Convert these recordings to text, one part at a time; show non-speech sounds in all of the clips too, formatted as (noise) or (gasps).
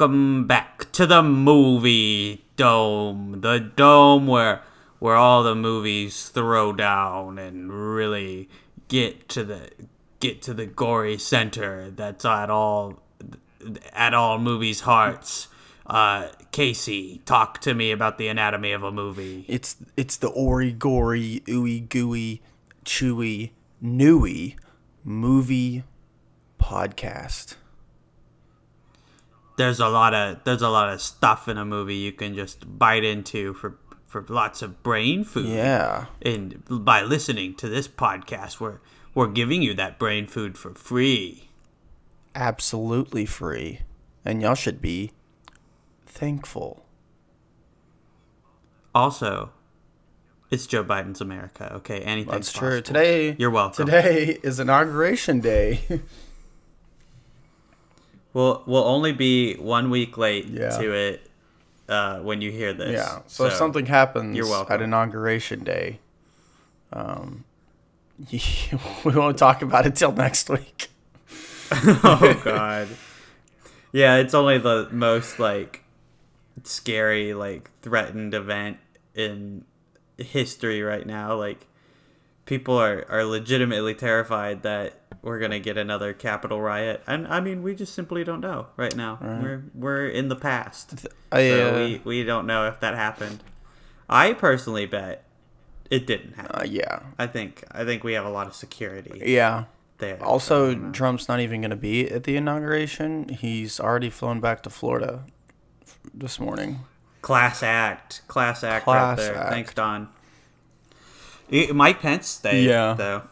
Welcome back to the movie dome, the dome where where all the movies throw down and really get to the get to the gory center that's at all at all movies' hearts. Uh, Casey, talk to me about the anatomy of a movie. It's it's the ori gory, ooey gooey, chewy, newy movie podcast. There's a lot of there's a lot of stuff in a movie you can just bite into for for lots of brain food. Yeah. And by listening to this podcast, we're we're giving you that brain food for free. Absolutely free. And y'all should be thankful. Also, it's Joe Biden's America. Okay, anything's That's true. Today You're welcome. Today is inauguration day. (laughs) We'll we'll only be one week late Yeah. to it uh, when you hear this. yeah. So, if something happens you're welcome. at inauguration day, um (laughs) we won't talk about it till next week. (laughs) oh god. Yeah, it's only the most like scary, like threatened event in history right now. Like people are are legitimately terrified that we're gonna get another Capitol riot, and I mean we just simply don't know right now. We're we're in the past, so uh, we we don't know if that happened. I personally bet it didn't happen. uh, yeah. I think I think we have a lot of security Yeah. there. Also. Trump's not even going to be at the inauguration. He's already flown back to Florida f- this morning. Class act, class act Class right there. act. Thanks, Don. Mike Pence stayed Yeah. though.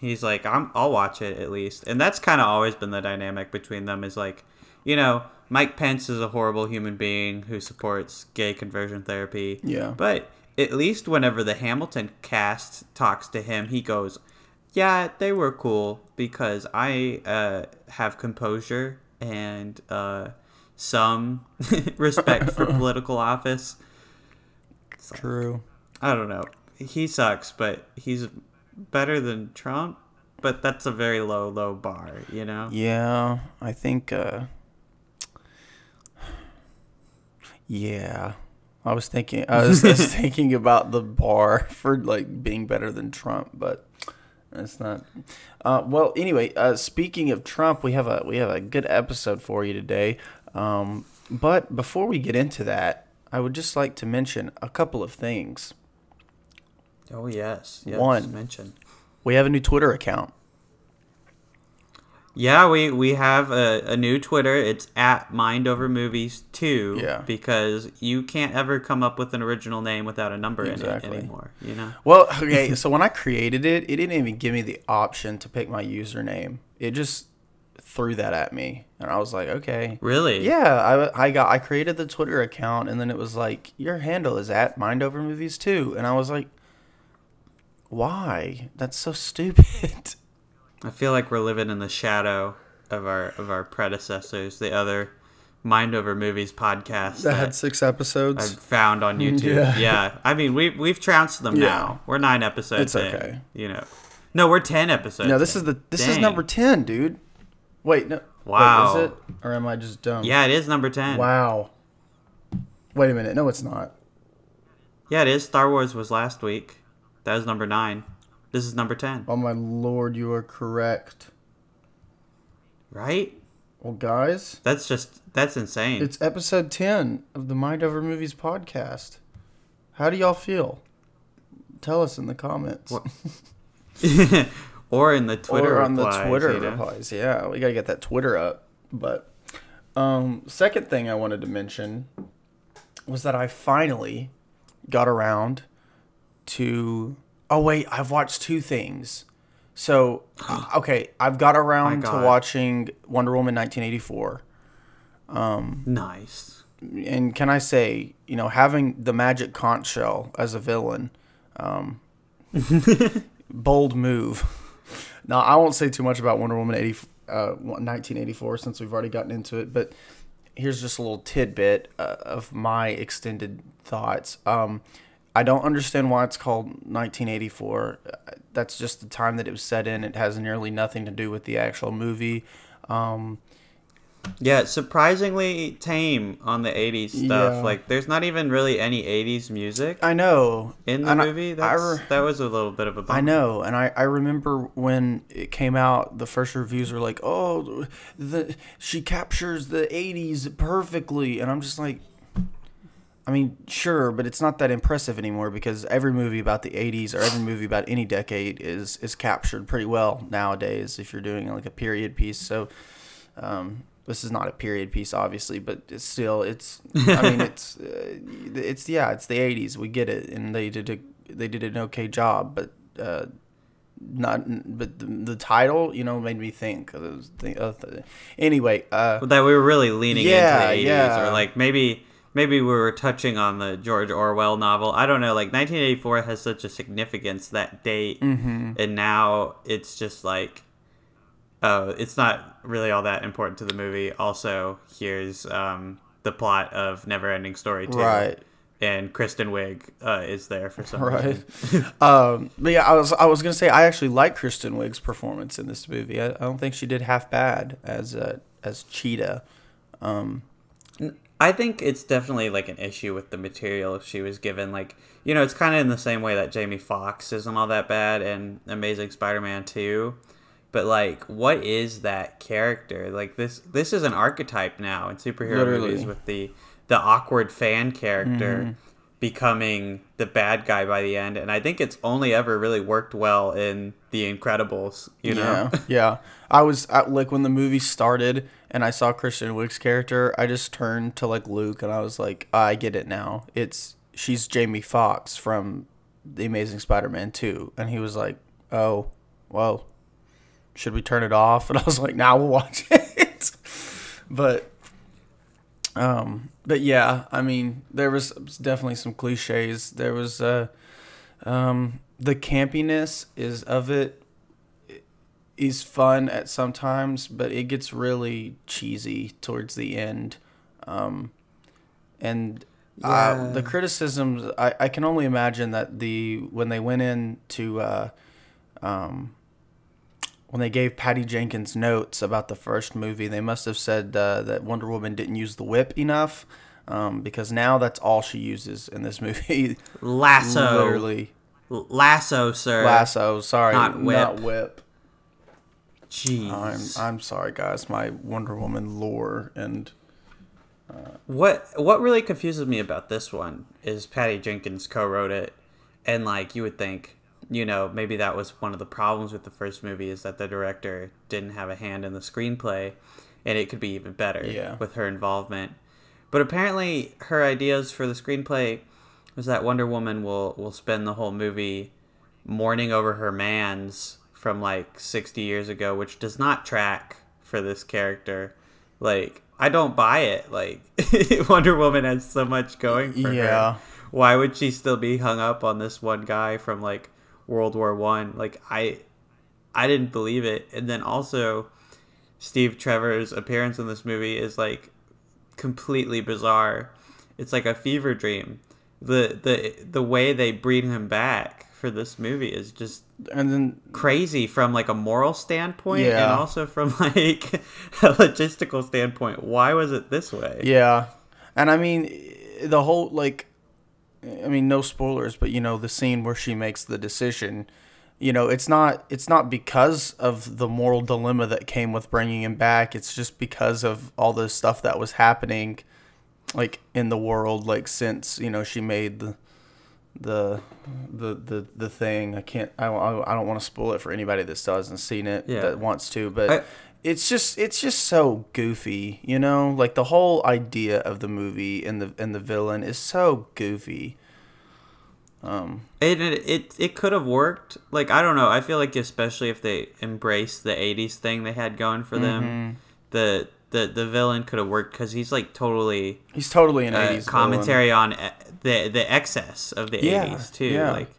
He's like, I'm, I'll watch it at least, and that's kind of always been the dynamic between them. Is like, you know, Mike Pence is a horrible human being who supports gay conversion therapy. Yeah. But at least whenever the Hamilton cast talks to him, he goes, "Yeah, they were cool because I uh, have composure and uh, some (laughs) respect for (laughs) political office." True. I don't know. He sucks, but he's better than Trump. But that's a very low, low bar, you know. Yeah, I think. uh Yeah, I was thinking. I was just (laughs) thinking about the bar for like being better than Trump, but that's not. Uh, well, anyway, uh, speaking of Trump, we have a we have a good episode for you today. Um, but before we get into that, I would just like to mention a couple of things. Oh yes, yes. One. mention. We have a new Twitter account. Yeah, we we have a, a new Twitter. It's at Mind Over Movies Two. Yeah. Because you can't ever come up with an original name without a number Exactly. in it anymore. You know. Well, okay, (laughs) so when I created it, it didn't even give me the option to pick my username. It just threw that at me, and I was like, okay. Really? Yeah, I, I got I created the Twitter account, and then it was like your handle is at Mind Over Movies too, and I was like, why? That's so stupid. (laughs) I feel like we're living in the shadow of our of our predecessors, the other Mind Over Movies podcast That had six episodes. I found on YouTube. Yeah. (laughs) Yeah. I mean, we we've trounced them Yeah. now. We're nine episodes It's in. okay. You know. No, we're ten episodes. No, this in. is the this is number ten, dude. Wait, no. Wow. Wait, is it? Or am I just dumb? Yeah, it is number ten. Wow. Wait a minute. No, it's not. Yeah, it is. Star Wars was last week. That was number nine. This is number ten. Oh my lord, you are correct. Right? Well, guys, That's just that's insane. it's episode 10 of the Mind Over Movies podcast. How do y'all feel? Tell us in the comments. (laughs) Or in the Twitter or on the Twitter you know? replies. Yeah, we got to get that Twitter up. But um second thing I wanted to mention was that I finally got around to Oh wait, I've watched two things. So, (gasps) okay, I've got around to watching Wonder Woman 1984. Um, Nice. and can I say, you know, having the magic conch shell as a villain, um, (laughs) bold move. Now, I won't say too much about Wonder Woman 80, uh, 1984 since we've already gotten into it, but here's just a little tidbit uh, of my extended thoughts. Um, I don't understand why it's called 1984. Uh, That's just the time that it was set in. It has nearly nothing to do with the actual movie. Um, Yeah, surprisingly tame on the 80s stuff. Yeah. Like there's not even really any 80s music I know in the and movie. I re- that was a little bit of a bummer. I know, and I, I remember when it came out, the first reviews were like, "Oh, the she captures the '80s perfectly," and I'm just like, I mean, sure, but it's not that impressive anymore because every movie about the '80s or every movie about any decade is is captured pretty well nowadays. If you're doing like a period piece, so um, this is not a period piece, obviously, but it's still it's. I mean, (laughs) it's uh, it's yeah, it's the '80s. We get it, and they did a they did an okay job, but. Uh, not but the, the title you know made me think of those of the- anyway uh that we were really leaning Yeah, into the 80s yeah. or like maybe maybe we were touching on the George Orwell novel. I don't know, like 1984 has such a significance that date Mm-hmm. and now it's just like oh, it's not really all that important to the movie. Also, here's um the plot of Neverending Story 2. Right. And Kristen Wiig uh, is there for some right reason. (laughs) (laughs) um but yeah i was i was gonna say i actually like kristen wiig's performance in this movie i, I don't think she did half bad as uh as cheetah um I think it's definitely like an issue with the material she was given. Like, you know, it's kind of in the same way that Jamie Foxx isn't all that bad in Amazing Spider-Man 2. But like, what is that character? Like this, this is an archetype now in superhero Literally. movies with the the awkward fan character Mm-hmm. becoming the bad guy by the end. And I think it's only ever really worked well in The Incredibles. You know, yeah yeah i was I, like when the movie started and i saw kristen wiig's character i just turned to like luke and i was like i get it now. It's she's jamie Foxx from the amazing spider-man 2 and he was like oh well should we turn it off? (laughs) And i was like now we'll watch (laughs) it. But um but yeah i mean there was definitely some cliches. There was uh um the campiness is of it is fun at sometimes but it gets really cheesy towards the end um and uh, the criticisms I, I can only imagine that the when they went in to uh um when they gave Patty Jenkins notes about the first movie, they must have said uh, that Wonder Woman didn't use the whip enough, um, because now that's all she uses in this (laughs) movie. lasso, Literally, lasso, sir. lasso. Sorry, Not whip. Not whip. Jeez. I'm I'm sorry, guys. My Wonder Woman lore and uh, What what really confuses me about this one is Patty Jenkins co-wrote it, and like you would think, you know, maybe that was one of the problems with the first movie is that the director didn't have a hand in the screenplay, and it could be even better Yeah. with her involvement. But apparently, her ideas for the screenplay was that Wonder Woman will will spend the whole movie mourning over her man's from like 60 years ago, which does not track for this character. Like, I don't buy it. Like, (laughs) Wonder Woman has so much going for Yeah. her. Why would she still be hung up on this one guy from like World War One? Like, I, I didn't believe it. And then also, Steve Trevor's appearance in this movie is like completely bizarre. It's like a fever dream. The the the way they bring him back for this movie is just and then crazy from like a moral standpoint and also from (laughs) like a logistical standpoint. Why was it this way? yeah, and I mean the whole like, I mean no spoilers, but you know the scene where she makes the decision. You know, it's not it's not because of the moral dilemma that came with bringing him back. It's just because of all the stuff that was happening, like in the world, like since you know she made the the the the, the thing. I can't. I, I, I don't want to spoil it for anybody that still hasn't seen it Yeah. that wants to, but. I- it's just it's just so goofy, you know. Like the whole idea of the movie and the and the villain is so goofy. Um, It, it it it could have worked. Like I don't know. I feel like especially if they embraced the '80s thing they had going for Mm-hmm. them, the the the villain could have worked because he's like totally he's totally an uh, eighties commentary on e- the the excess of the Yeah, 80s too. yeah. Like,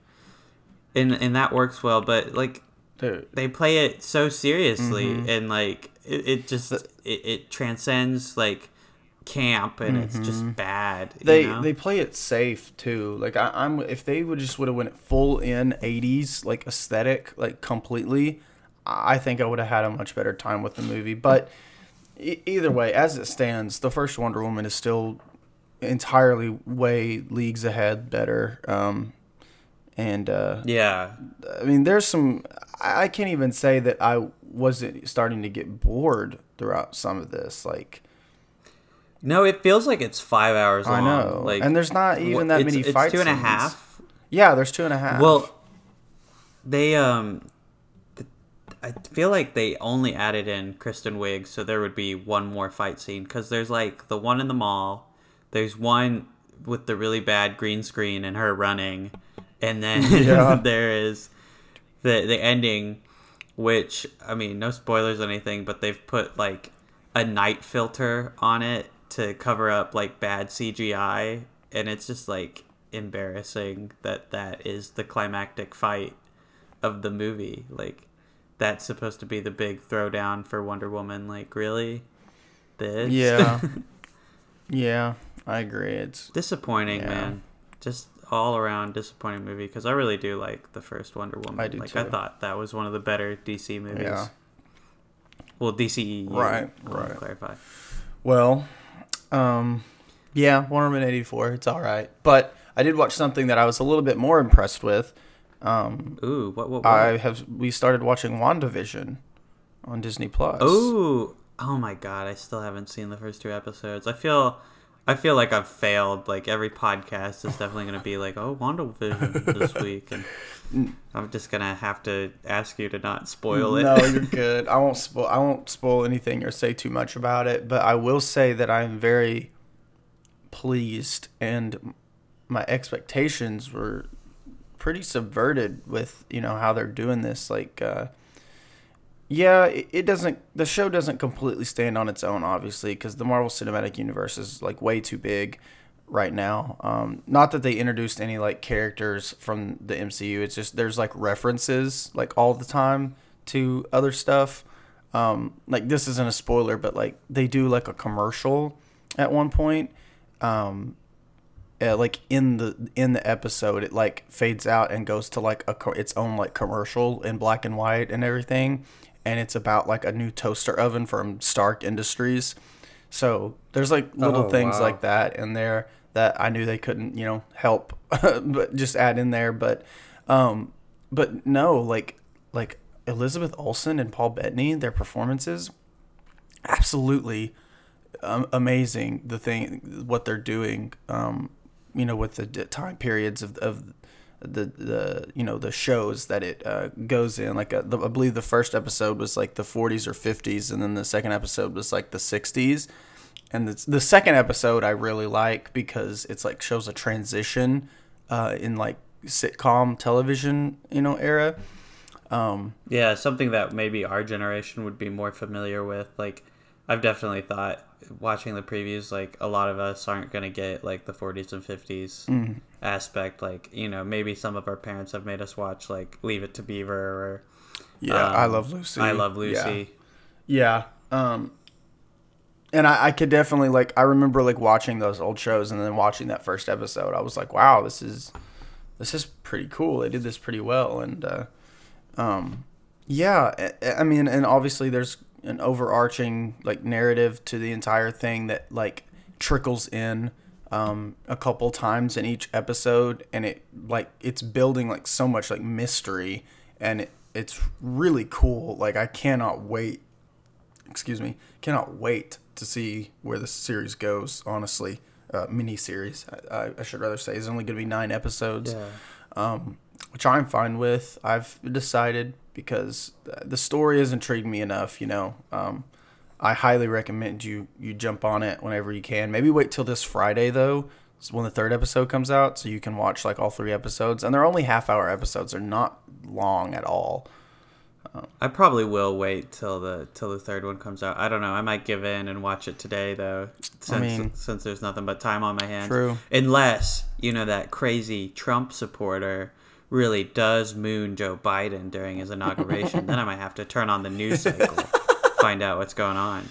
and and that works well. But like Dude, they play it so seriously Mm-hmm. and like it, it just it, it transcends like camp and it's just bad. you Mm-hmm. they know? they play it safe too. Like I, I'm if they would just would have went full in eighties like aesthetic like completely, I think I would have had a much better time with the movie. But E- either way, as it stands, the first Wonder Woman is still entirely way leagues ahead better. Um, and uh, Yeah. I mean, there's some. I can't even say that I wasn't starting to get bored throughout some of this. Like No, it feels like it's five hours long. I know, Like, and there's not even that it's, many it's fight two and a half. Yeah, there's two and a half. Well, they um, I feel like they only added in Kristen Wiig, so there would be one more fight scene because there's like the one in the mall, there's one with the really bad green screen and her running, and then (laughs) Yeah. (laughs) there is the the ending, which I mean, no spoilers or anything, but they've put like a night filter on it to cover up like bad CGI, and it's just like embarrassing that that is the climactic fight of the movie. Like that's supposed to be the big throwdown for Wonder Woman. Like really, this yeah, (laughs) yeah, I agree. It's disappointing, Yeah. man. Just all around disappointing movie because I really do like the first Wonder Woman. I do like I thought that was one of the better DC movies. Yeah. Well, DCEU. Right, right. Clarify. well, um, yeah, Wonder Woman eighty four. It's all right, but I did watch something that I was a little bit more impressed with. Um, Ooh, what? What? what? I have we started watching WandaVision on Disney Plus. Ooh, oh my god! I still haven't seen the first two episodes. I feel, I feel like I've failed. Like every podcast is definitely going to be like, "Oh, WandaVision this (laughs) week," and I'm just gonna have to ask you to not spoil it. No, you're (laughs) good. I won't spoil. I won't spoil anything or say too much about it. But I will say that I'm very pleased, and my expectations were pretty subverted with you know how they're doing this. Like, uh, yeah, it, doesn't. The show doesn't completely stand on its own, obviously, because the Marvel Cinematic Universe is like way too big right now. Um, not that they introduced any like characters from the MCU. It's just there's like references like all the time to other stuff. Um, like this isn't a spoiler, but like they do like a commercial at one point. Um, uh, like in the in the episode, it like fades out and goes to like a co- its own like commercial in black and white and everything, and it's about like a new toaster oven from Stark Industries. So there's like little Oh, things wow. like that in there that I knew they couldn't, you know, help, (laughs) but just add in there. But, um, but no, like like Elizabeth Olsen and Paul Bettany, their performances, absolutely um, amazing. The thing, what they're doing, um, you know, with the time periods of of the the you know the shows that it uh, goes in. Like uh, the, I believe the first episode was like the 40s or 50s, and then the second episode was like the 60s. And the, the second episode I really like because it's like shows a transition uh, in like sitcom television, you know, era. Um, Yeah, something that maybe our generation would be more familiar with. Like, I've definitely thought watching the previews, like a lot of us aren't gonna get like the 40s and 50s Mm-hmm. aspect. Like, you know, maybe some of our parents have made us watch like Leave It to Beaver or yeah, um, I love Lucy. I Love Yeah. Lucy. Yeah. Um and I, I could definitely like I remember like watching those old shows and then watching that first episode. I was like, wow, this is this is pretty cool. They did this pretty well and uh um yeah, I- I mean and obviously there's an overarching like narrative to the entire thing that like trickles in um a couple times in each episode and it like it's building like so much like mystery and it, it's really cool. Like I cannot wait excuse me, cannot wait to see where this series goes. Honestly, uh, mini series. I, I, I should rather say is only going to be nine episodes, Yeah. um, which I'm fine with. I've decided because the story has intrigued me enough. You know, um, I highly recommend you you jump on it whenever you can. Maybe wait till this Friday though. when the third episode comes out, so you can watch like all three episodes, and they're only half hour episodes. They're not long at all. I probably will wait till the till the third one comes out. I don't know. I might give in and watch it today though, since mean- since there's nothing but time on my hands. True. Unless you know that crazy Trump supporter really does moon Joe Biden during his inauguration, then I might have to turn on the news cycle, (laughs) find out what's going on.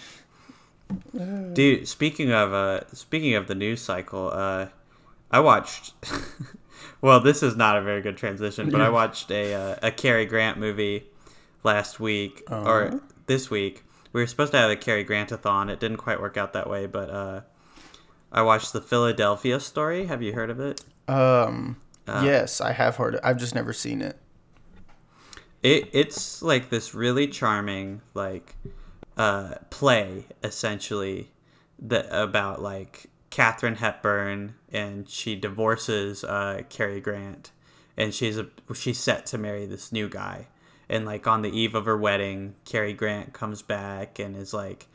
Dude, speaking of uh, speaking of the news cycle, uh, I watched. (laughs) well, this is not a very good transition, but I watched a uh, a Cary Grant movie last week or this week, we were supposed to have a Cary Grant-a-thon. It didn't quite work out that way, but uh, I watched the Philadelphia Story. Have you heard of it? Um, Uh, yes, I have heard it. I've just never seen it. It it's like this really charming like uh, play essentially that about like Katharine Hepburn and she divorces uh, Cary Grant and she's a she's set to marry this new guy and like on the eve of her wedding Cary Grant comes back and is like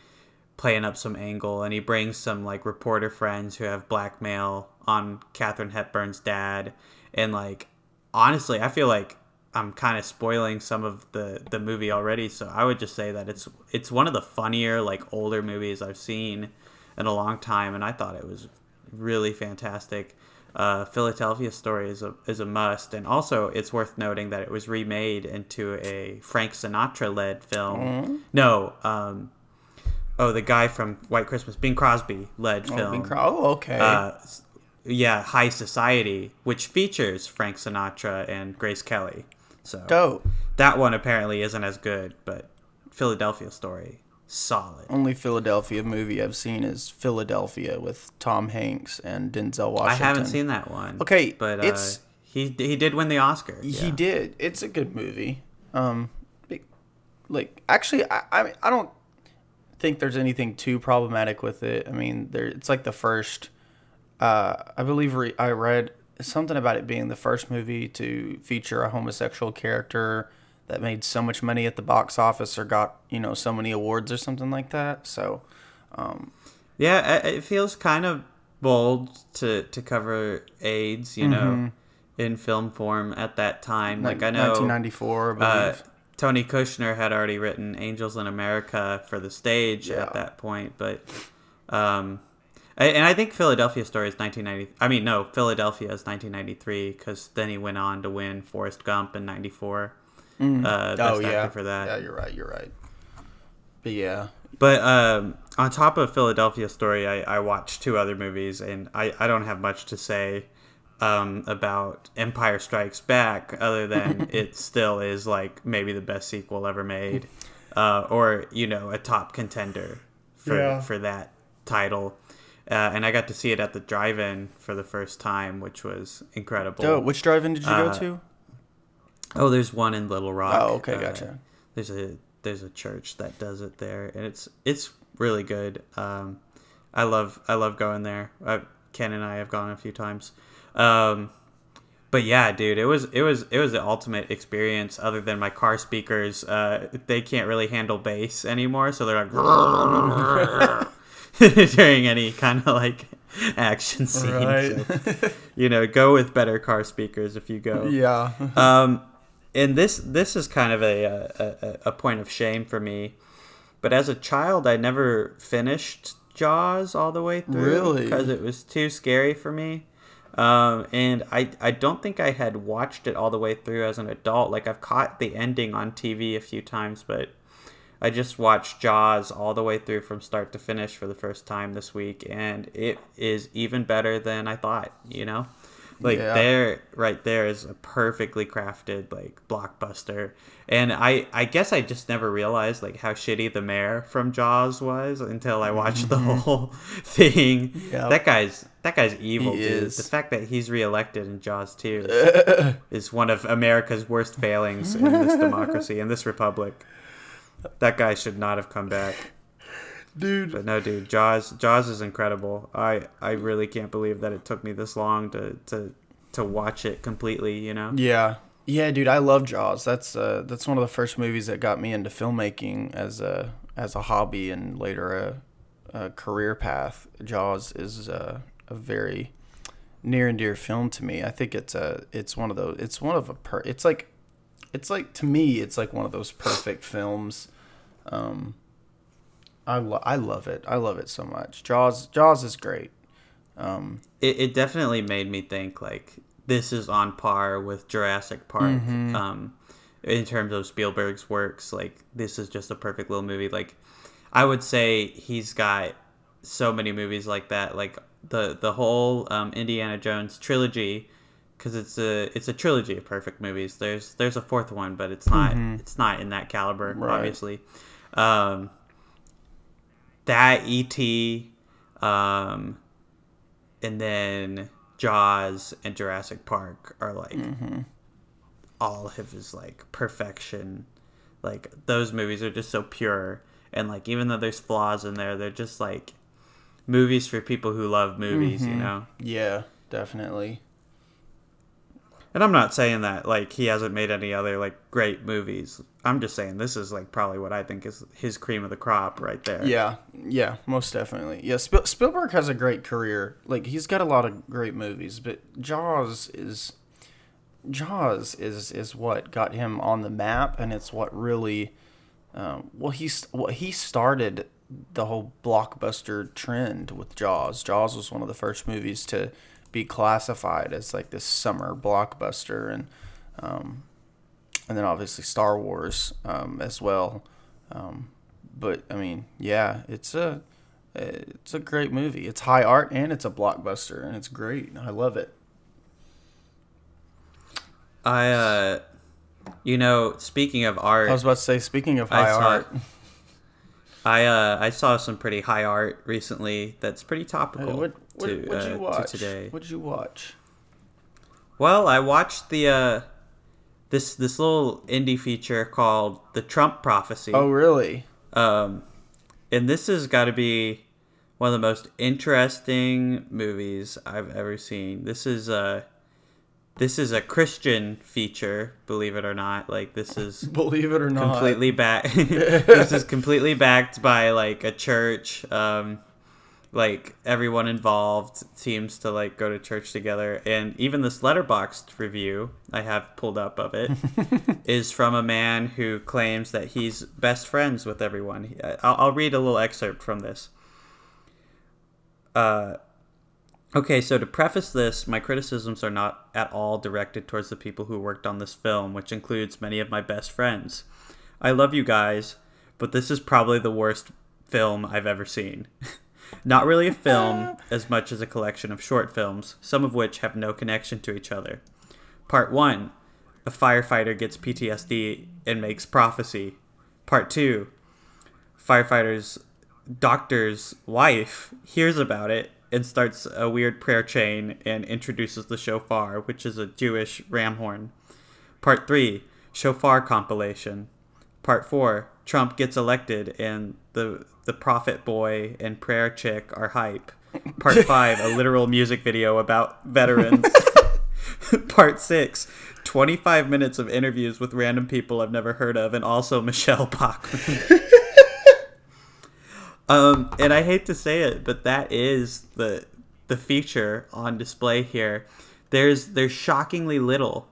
playing up some angle and he brings some like reporter friends who have blackmail on Katharine Hepburn's dad and like honestly I feel like I'm kind of spoiling some of the the movie already so I would just say that it's it's one of the funnier like older movies I've seen in a long time and I thought it was really fantastic uh, Philadelphia Story is a is a must, and also it's worth noting that it was remade into a Frank Sinatra led film. No, um, oh, the guy from White Christmas, Bing Crosby led Oh, film. Bing Cro- oh, okay. uh, yeah, High Society, which features Frank Sinatra and Grace Kelly. So Dope. that one apparently isn't as good, but Philadelphia Story, solid. Only Philadelphia movie I've seen is Philadelphia with Tom Hanks and Denzel Washington. I haven't seen that one. Okay, but uh, it's- he he did win the Oscar. He yeah. did. It's a good movie. Um, like actually, I I, I don't think there's anything too problematic with it. I mean, there it's like the first. Uh, I believe re- I read something about it being the first movie to feature a homosexual character that made so much money at the box office or got you know so many awards or something like that. So Yeah, it feels kind of bold to to cover AIDS, you know, in film form at that time. Like I know 1994, I uh. Tony Kushner had already written Angels in America for the stage Yeah. at that point, but um and I think Philadelphia Story is 1990. I mean, no, Philadelphia is 1993 because then he went on to win Forrest Gump in '94. Uh, best oh yeah, actor for that. Yeah, you're right. You're right. But yeah, But um, on top of Philadelphia Story, I, I watched two other movies, and I, I don't have much to say um, about Empire Strikes Back, other than (laughs) it still is like maybe the best sequel ever made, uh, or you know a top contender for Yeah. for that title. Uh, and I got to see it at the drive-in for the first time, which was incredible. Dope. Which drive-in did you Uh, go to? Oh, there's one in Little Rock. Oh, okay, Uh, gotcha. There's a there's a church that does it there, and it's it's really good. Um, I love I love going there. I, Ken and I have gone a few times. Um, but yeah, dude, it was it was it was the ultimate experience. Other than my car speakers, uh, they can't really handle bass anymore, so they're like (laughs) (laughs) during any kind of like action scene. Right. So, (laughs) you know, go with better car speakers if you go. Yeah. Um, and this this is kind of a, a a point of shame for me, but as a child, I never finished Jaws all the way through Really? because it was too scary for me. Um, and I I don't think I had watched it all the way through as an adult. Like I've caught the ending on TV a few times, but I just watched Jaws all the way through from start to finish for the first time this week, and it is even better than I thought. You know, like Yeah. there, right there is a perfectly crafted like blockbuster, and I I guess I just never realized like how shitty the mayor from Jaws was until I watched the mm-hmm. whole (laughs) thing. Yep. That guy's that guy's evil, He dude. is. The fact that he's reelected in Jaws two is, (laughs) is one of America's worst failings in this democracy in this republic. That guy should not have come back. (laughs) Dude. But no, dude, Jaws Jaws is incredible. I I really can't believe that it took me this long to to to watch it completely. You know. Yeah. Yeah, dude, I love Jaws. That's uh that's one of the first movies that got me into filmmaking as a as a hobby and later a, a career path. Jaws is uh, a very near and dear film to me. I think it's a it's one of those it's one of a per it's like it's like to me it's like one of those perfect films. Um I lo- I love it. I love it so much. Jaws Jaws is great. Um it, it definitely made me think like this is on par with Jurassic Park um, in terms of Spielberg's works. Like this is just a perfect little movie. Like I would say he's got so many movies like that. Like the the whole um, Indiana Jones trilogy because it's a it's a trilogy of perfect movies. There's there's a fourth one, but it's not it's not in that caliber, Right. obviously. Um, that et um and then jaws and jurassic park are like all of his like perfection. Like those movies are just so pure. And like even though there's flaws in there they're just like movies for people who love movies you know? Yeah, definitely. And i'm not saying that like he hasn't made any other like great movies i'm just saying this is like probably what i think is his cream of the crop right there Yeah, yeah, most definitely. Yeah, Spiel- Spielberg has a great career. Like he's got a lot of great movies, but Jaws is Jaws is is what got him on the map, and it's what really, um, well, he's what he started the whole blockbuster trend with Jaws. Jaws was one of the first movies to be classified as like this summer blockbuster, and um, and then obviously Star Wars um, as well. Um, but I mean, yeah, it's a it's a great movie. It's high art and it's a blockbuster, and it's great. I love it. i uh you know speaking of art I was about to say, speaking of I high saw art, (laughs) I uh I saw some pretty high art recently that's pretty topical Hey, what what to, what'd you uh, watch? to today. What'd you watch? Well, I watched the uh this this little indie feature called The Trump Prophecy. Oh, really? Um and this has got to be one of the most interesting movies I've ever seen. This is a this is a Christian feature, believe it or not. Like this is (laughs) Believe it or not, completely back (laughs) (laughs) this is completely backed by like a church um like everyone involved seems to like go to church together and even this Letterboxd review i have pulled up of it (laughs) is from a man who claims that he's best friends with everyone i'll, I'll read a little excerpt from this uh Okay, so to preface this, my criticisms are not at all directed towards the people who worked on this film, which includes many of my best friends. I love you guys, but this is probably the worst film I've ever seen. (laughs) not really a film ah. as much as a collection of short films, some of which have no connection to each other. Part 1 A firefighter gets PTSD and makes prophecy. Part 2 Firefighter's doctor's wife hears about it and starts a weird prayer chain and introduces the shofar, which is a Jewish ram horn. Part 3 Shofar compilation. Part 4 Trump gets elected and the the prophet boy and prayer chick are hype. Part (laughs) 5 A literal music video about veterans. (laughs) Part 6 25 minutes of interviews with random people I've never heard of and also Michele Bachmann. (laughs) Um, and I hate to say it, but that is the the feature on display here. There's there's shockingly little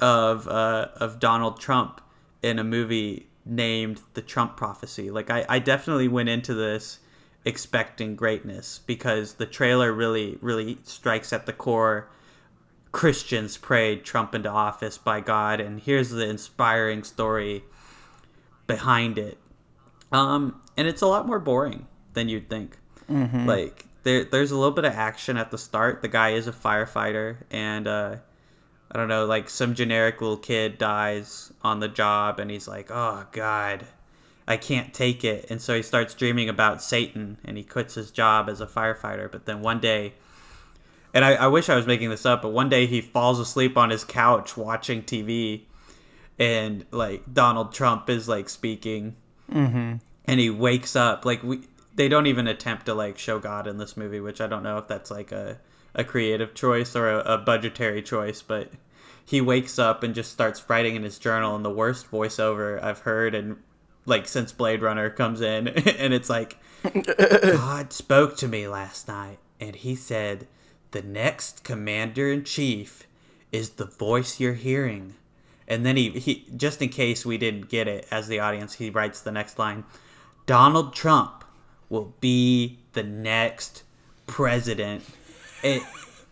of uh, of Donald Trump in a movie named The Trump Prophecy. Like I, I definitely went into this expecting greatness because the trailer really really strikes at the core. Christians prayed Trump into office by God, and here's the inspiring story behind it. Um, and it's a lot more boring than you'd think. Like there, there's a little bit of action at the start. The guy is a firefighter, and uh, I don't know, like some generic little kid dies on the job, and he's like, "Oh God, I can't take it," and so he starts dreaming about Satan, and he quits his job as a firefighter. But then one day, and I, I wish I was making this up, but one day he falls asleep on his couch watching TV, and like Donald Trump is like speaking. Mm-hmm. And he wakes up like we they don't even attempt to like show god in this movie which i don't know if that's like a, a creative choice or a, a budgetary choice but he wakes up and just starts writing in his journal and the worst voiceover i've heard and like since blade runner comes in (laughs) and it's like (laughs) god spoke to me last night and he said the next commander-in-chief is the voice you're hearing and then he, he just in case we didn't get it as the audience, he writes the next line Donald Trump will be the next president. It,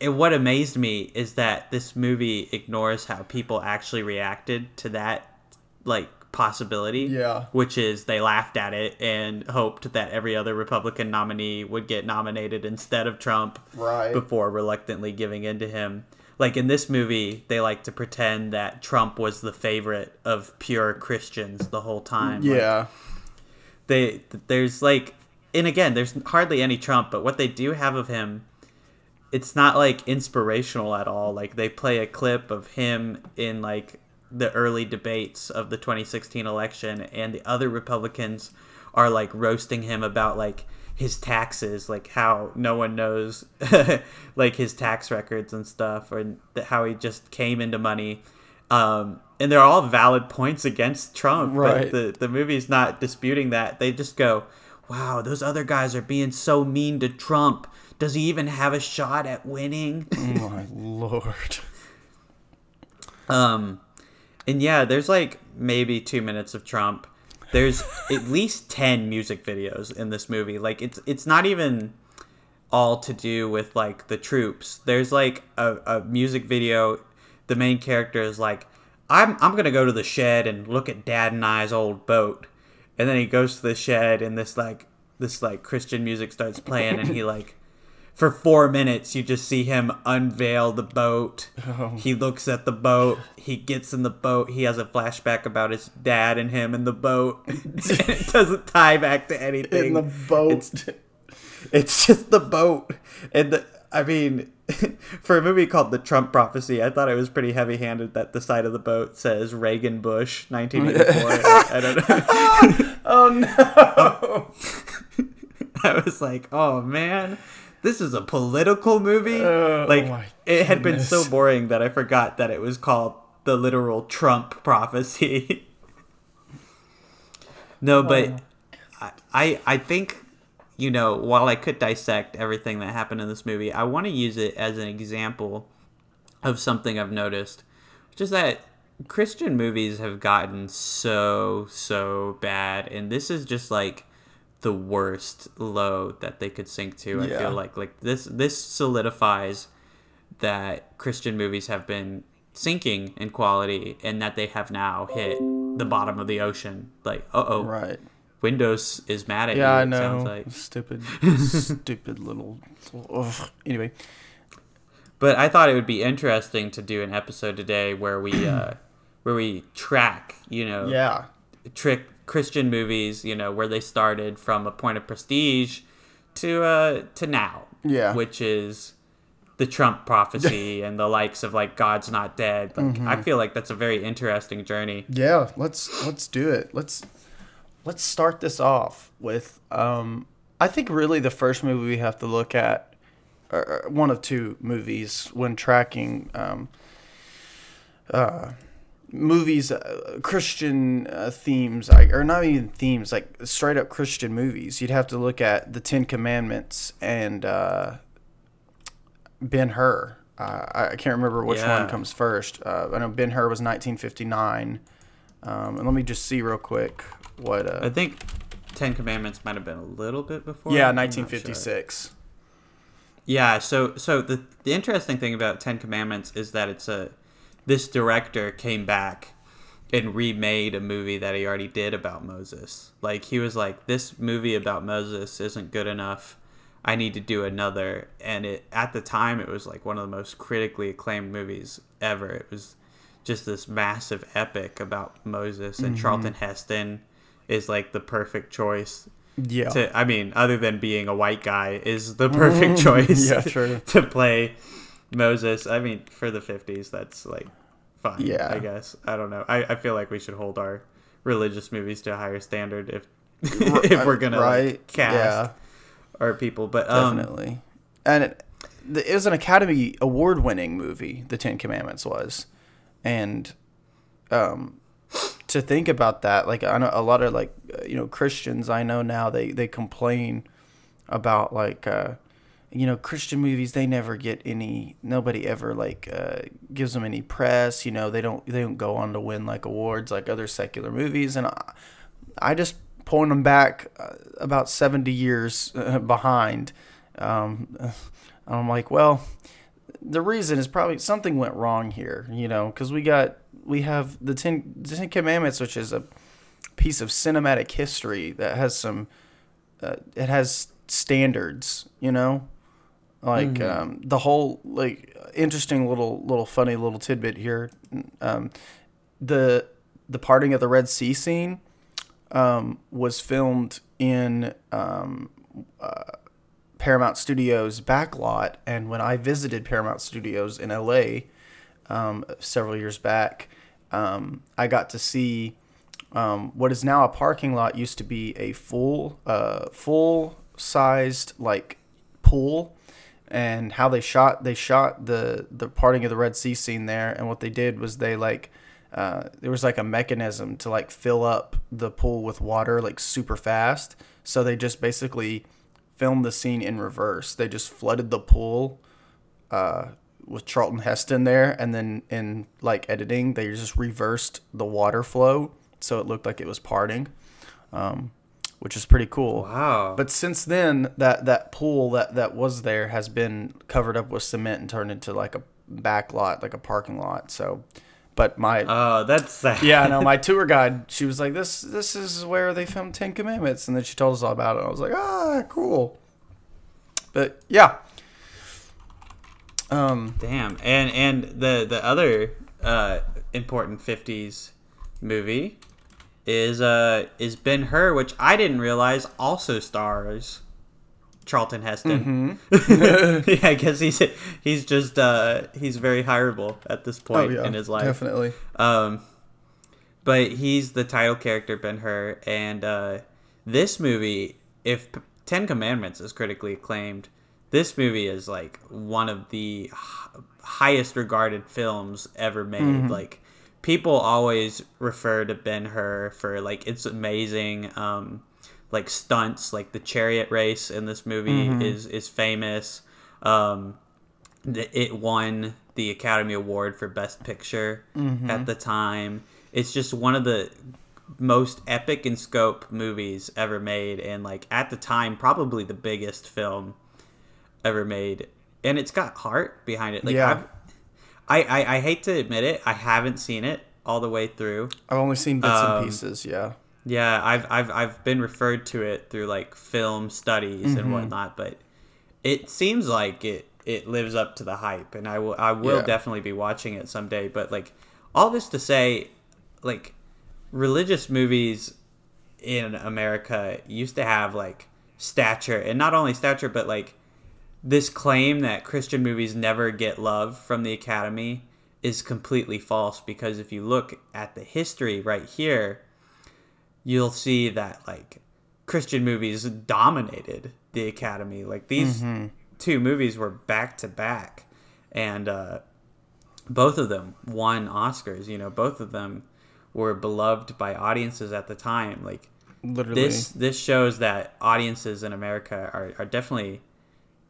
it what amazed me is that this movie ignores how people actually reacted to that like possibility. Yeah. Which is they laughed at it and hoped that every other Republican nominee would get nominated instead of Trump Right. before reluctantly giving in to him. Like in this movie, they like to pretend that Trump was the favorite of pure Christians the whole time. Like, Yeah. they there's like and again, there's hardly any Trump, but what they do have of him, it's not like inspirational at all. Like they play a clip of him in like the early debates of the 2016 election, and the other Republicans are like roasting him about like his taxes, like how no one knows (laughs) like his tax records and stuff, or how he just came into money. Um, and they're all valid points against Trump, Right. but the the movie's not disputing that. They just go, "Wow, those other guys are being so mean to Trump. Does he even have a shot at winning?" Oh my lord. Um, and yeah, there's like maybe two minutes of Trump. There's at (laughs) least ten music videos in this movie. Like it's it's not even all to do with like the troops. There's like a, a music video. The main character is like, I'm I'm gonna go to the shed and look at Dad and I's old boat, and then he goes to the shed and this like this like Christian music starts playing and he like for four minutes you just see him unveil the boat. Oh. He looks at the boat. He gets in the boat. He has a flashback about his dad and him in the boat. (laughs) It doesn't tie back to anything. In the boat. it's, it's just the boat. And the, i mean (laughs) for a movie called the trump prophecy i thought it was pretty heavy handed that the side of the boat says reagan bush 1984 I, (laughs) I don't know. Oh no. I was like, oh man, this is a political movie. Uh, like oh it had been so boring that I forgot that it was called the literal Trump prophecy. (laughs) no, but I, I I think you know while I could dissect everything that happened in this movie, I want to use it as an example of something I've noticed, which is that Christian movies have gotten so so bad, and this is just like the worst low that they could sink to. I Yeah. feel like like this this solidifies that Christian movies have been sinking in quality, and that they have now hit the bottom of the ocean. Like, uh oh, Right. Windows is mad at Yeah, you. I know. Sounds like. Stupid, (laughs) stupid little. Ugh. Anyway, But I thought it would be interesting to do an episode today where we uh, (clears throat) where we track, you know, yeah, trick Christian movies, you know, where they started from a point of prestige to uh to now. Yeah. Which is the Trump prophecy (laughs) and the likes of like God's not dead. Like Mm-hmm. I feel like that's a very interesting journey. yeah. Let's let's do it. Let's let's start this off with. Um, I think really the first movie we have to look at, or one of two movies when tracking. Um, uh, movies uh, christian uh, themes like, or not even themes like straight up christian movies you'd have to look at the ten commandments and uh, ben hur uh, I, I can't remember which Yeah. one comes first uh, i know ben hur was 1959 um, and let me just see real quick what uh, I think Ten Commandments might have been a little bit before. yeah I'm sure. 1956 Yeah, so so the the interesting thing about Ten Commandments is that it's a this director came back and remade a movie that he already did about Moses. Like he was like, this movie about Moses isn't good enough. I need to do another. And it at the time it was like one of the most critically acclaimed movies ever. It was just this massive epic about Moses and mm-hmm. Charlton Heston is like the perfect choice yeah to I mean, other than being a white guy, is the perfect (laughs) choice. Yeah, true. (laughs) to play Moses. I mean, for the fifties, that's like fine. Yeah. I guess I don't know. I, I feel like we should hold our religious movies to a higher standard if (laughs) if we're gonna right like, cast yeah our people. But um, definitely. and it, the- it was an Academy Award winning movie. The Ten Commandments was, and um, to think about that, like I know a lot of like uh, you know Christians I know now they they complain about like uh, you know Christian movies they never get any nobody ever like uh, gives them any press. You know they don't they don't go on to win like awards like other secular movies, and I, I just point them back uh, about 70 years uh, behind. Um, (laughs) I'm like, well, the reason is probably something went wrong here, you know, because we got we have the ten, the ten Commandments, which is a piece of cinematic history that has some, uh, it has standards, you know, like um, the whole like interesting little little funny little tidbit here, um, the the parting of the Red Sea scene um, was filmed in um, uh, Paramount Studios backlot, and when I visited Paramount Studios in LA um, several years back, um, I got to see um, what is now a parking lot. Used to be a full, uh, full sized like pool, and how they shot they shot the the parting of the Red Sea scene there, and what they did was they like. Uh, there was like a mechanism to like fill up the pool with water like super fast. So they just basically filmed the scene in reverse. They just flooded the pool uh, with Charlton Heston there, and then in like editing, they just reversed the water flow so it looked like it was parting, um, which is pretty cool. Wow. But since then, that that pool that that was there has been covered up with cement and turned into like a back lot, like a parking lot. So, but my Oh, that's sad. (laughs) yeah, no, my (laughs) tour guide, she was like, "This this is where they filmed Ten Commandments," and then she told us all about it. I was like, "Ah, cool." But yeah, um, Damn. And and the the other uh, important '50s movie is uh is Ben Hur, which I didn't realize also stars Charlton Heston. Mm-hmm. (laughs) yeah, I guess he's he's just uh he's very hireable at this point in his life. definitely. Um, but he's the title character, Ben Hur, and uh, this movie, if Ten Commandments is critically acclaimed, this movie is like one of the h- highest regarded films ever made. Like people always refer to Ben Hur for like its amazing um, like stunts, like the chariot race in this movie is is famous. Um, it won the Academy Award for Best Picture at the time. It's just one of the most epic in scope movies ever made, and like at the time, probably the biggest film ever made. And it's got heart behind it. Like Yeah. I've, I, I I hate to admit it, I haven't seen it all the way through. I've only seen bits Um, and pieces. Yeah, Yeah, I've I've I've been referred to it through like film studies Mm-hmm. and whatnot, but it seems like it it lives up to the hype, and I will I will Yeah. definitely be watching it someday. But like all this to say, like religious movies in America used to have like stature, and not only stature, but like this claim that Christian movies never get love from the Academy is completely false because if you look at the history right here, you'll see that like Christian movies dominated the Academy. Like these two movies were back to back, and uh, both of them won Oscars. You know, both of them were beloved by audiences at the time. Like literally. this, this shows that audiences in America are, are definitely,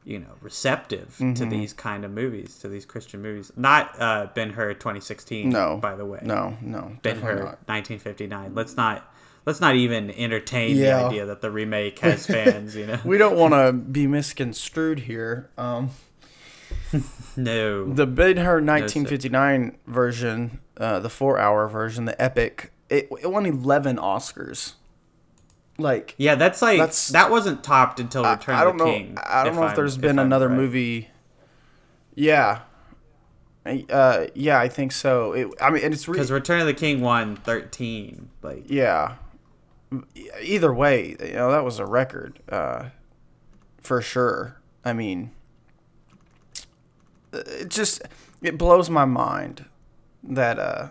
you know, receptive to Mm-hmm. these kind of movies, to these Christian movies. Not uh, Ben Hur 2016. no, by the way. no, no, Ben Hur 1959. Let's not let's not even entertain the idea that the remake has fans. You know, (laughs) We don't want to be misconstrued here. Um, (laughs) no. the Ben Hur 1959 version, uh, the four-hour version, the epic, it, it won 11 Oscars. Like, yeah, that's like That's- that wasn't topped until Return I don't of the know. King. I don't know if I'm- there's been I'm another right. movie. Yeah. Uh, yeah, I think so. It, I mean, it's because Return of the King won 13. Like yeah. Either way, you know that was a record, uh, for sure. I mean, it just it blows my mind that uh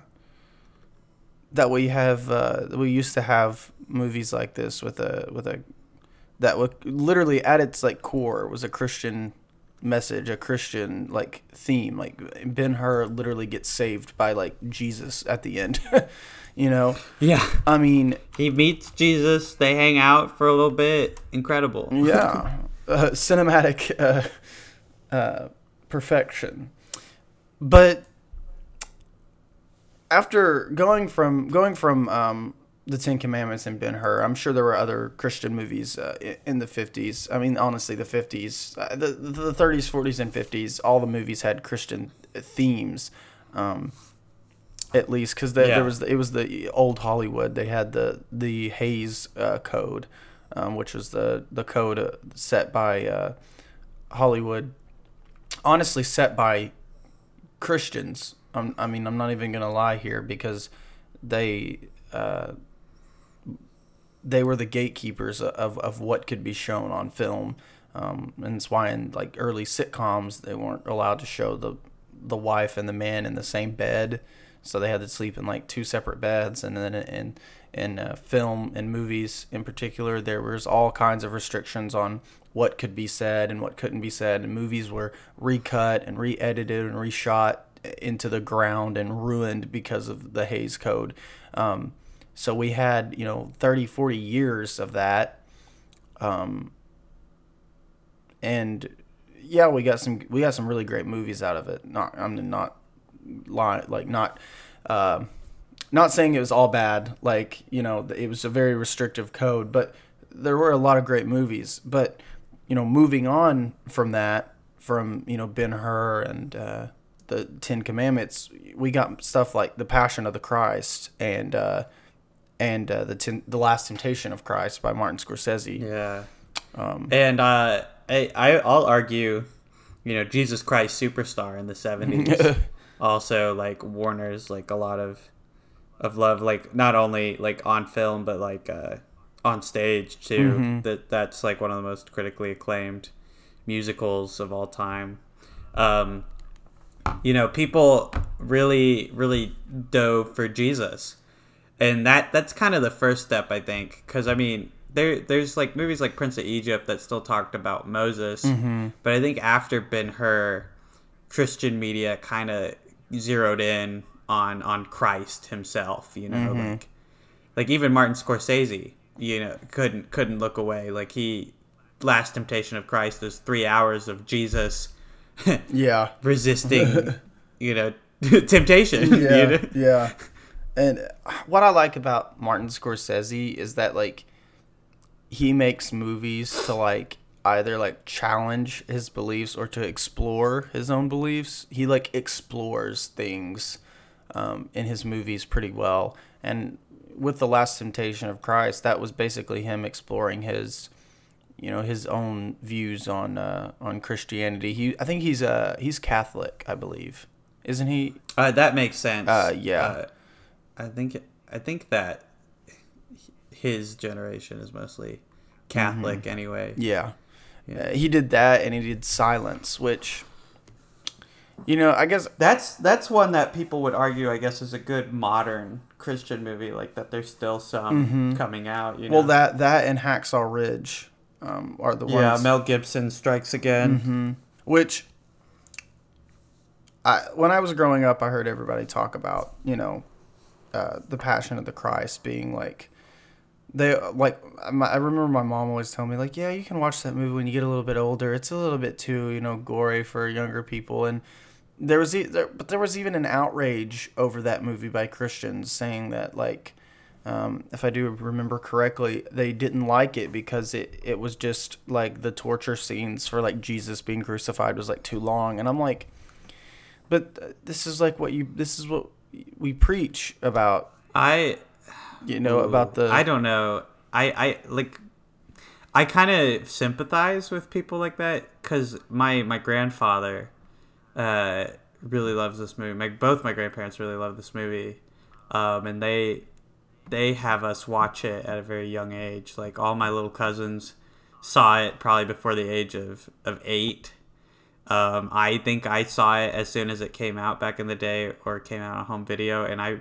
that we have uh we used to have movies like this with a with a that would literally at its like core was a Christian message, a Christian like theme. Like Ben Hur literally gets saved by like Jesus at the end. (laughs) you know, yeah, I mean, he meets Jesus. They hang out for a little bit. Incredible. (laughs) yeah, uh, cinematic uh, uh, perfection. But after going from going from um, the Ten Commandments and Ben Hur, I'm sure there were other Christian movies uh, in the 50s. I mean, honestly, the 50s, uh, the the 30s, 40s, and 50s, all the movies had Christian themes. Um, at least because Yeah. there was the, it was the old Hollywood. They had the the Hays uh, Code, um, which was the the code uh, set by uh, Hollywood. Honestly, set by Christians. Um, I mean, I'm not even gonna lie here because they uh, they were the gatekeepers of, of what could be shown on film. Um, and it's why in like early sitcoms they weren't allowed to show the the wife and the man in the same bed, so they had to sleep in like two separate beds. And then in in uh, film and movies in particular, there was all kinds of restrictions on what could be said and what couldn't be said. And movies were recut and re-edited and reshot into the ground and ruined because of the Hays Code. Um, so we had, you know, 30, 40 years of that. Um, and yeah, we got some we got some really great movies out of it. Not I'm not like not uh, not saying it was all bad. Like you know, it was a very restrictive code, but there were a lot of great movies. But you know, moving on from that, from you know Ben Hur and uh, the Ten Commandments, we got stuff like the Passion of the Christ and uh, and uh, the ten, the Last Temptation of Christ by Martin Scorsese. Yeah. Um, and uh, I, I I'll argue, you know, Jesus Christ Superstar in the seventies. (laughs) also, like Warner's, like a lot of of love, like not only like on film but like uh, on stage too. Mm-hmm. That that's like one of the most critically acclaimed musicals of all time. Um, you know, people really really dove for Jesus, and that that's kind of the first step, I think, because I mean there there's like movies like Prince of Egypt that still talked about Moses, mm-hmm. but I think after Ben Hur, Christian media kind of zeroed in on on Christ himself. You know, mm-hmm. like like even Martin Scorsese, you know, couldn't couldn't look away. Like he, Last Temptation of Christ is three hours of Jesus, (laughs) yeah, resisting, (laughs) you know, (laughs) temptation. Yeah, you know? yeah. And what I like about Martin Scorsese is that like he makes movies to like either like challenge his beliefs or to explore his own beliefs. He like explores things um, in his movies pretty well. And with the Last Temptation of Christ, that was basically him exploring his, you know, his own views on uh, on Christianity. He, I think he's uh he's Catholic, I believe, isn't he? Uh, that makes sense. Uh, yeah. Uh, I think I think that his generation is mostly Catholic mm-hmm. anyway. Yeah. yeah. Uh, he did that and he did Silence, which you know, I guess that's that's one that people would argue I guess is a good modern Christian movie like that there's still some mm-hmm. coming out, you know. Well, that that and Hacksaw Ridge um, are the ones Yeah, Mel Gibson strikes again. Mm-hmm. Which I, when I was growing up, I heard everybody talk about, you know, uh, the Passion of the Christ being like they like I remember my mom always telling me like yeah you can watch that movie when you get a little bit older. It's a little bit too you know gory for younger people. And there was there, but there was even an outrage over that movie by Christians saying that like um, if I do remember correctly they didn't like it because it it was just like the torture scenes for like Jesus being crucified was like too long. And I'm like but this is like what you this is what we preach about I you know Ooh, about the I don't know. I I like I kind of sympathize with people like that cuz my my grandfather uh really loves this movie. My both my grandparents really love this movie. Um and they they have us watch it at a very young age. Like all my little cousins saw it probably before the age of of 8. Um, I think I saw it as soon as it came out back in the day, or came out on home video, and I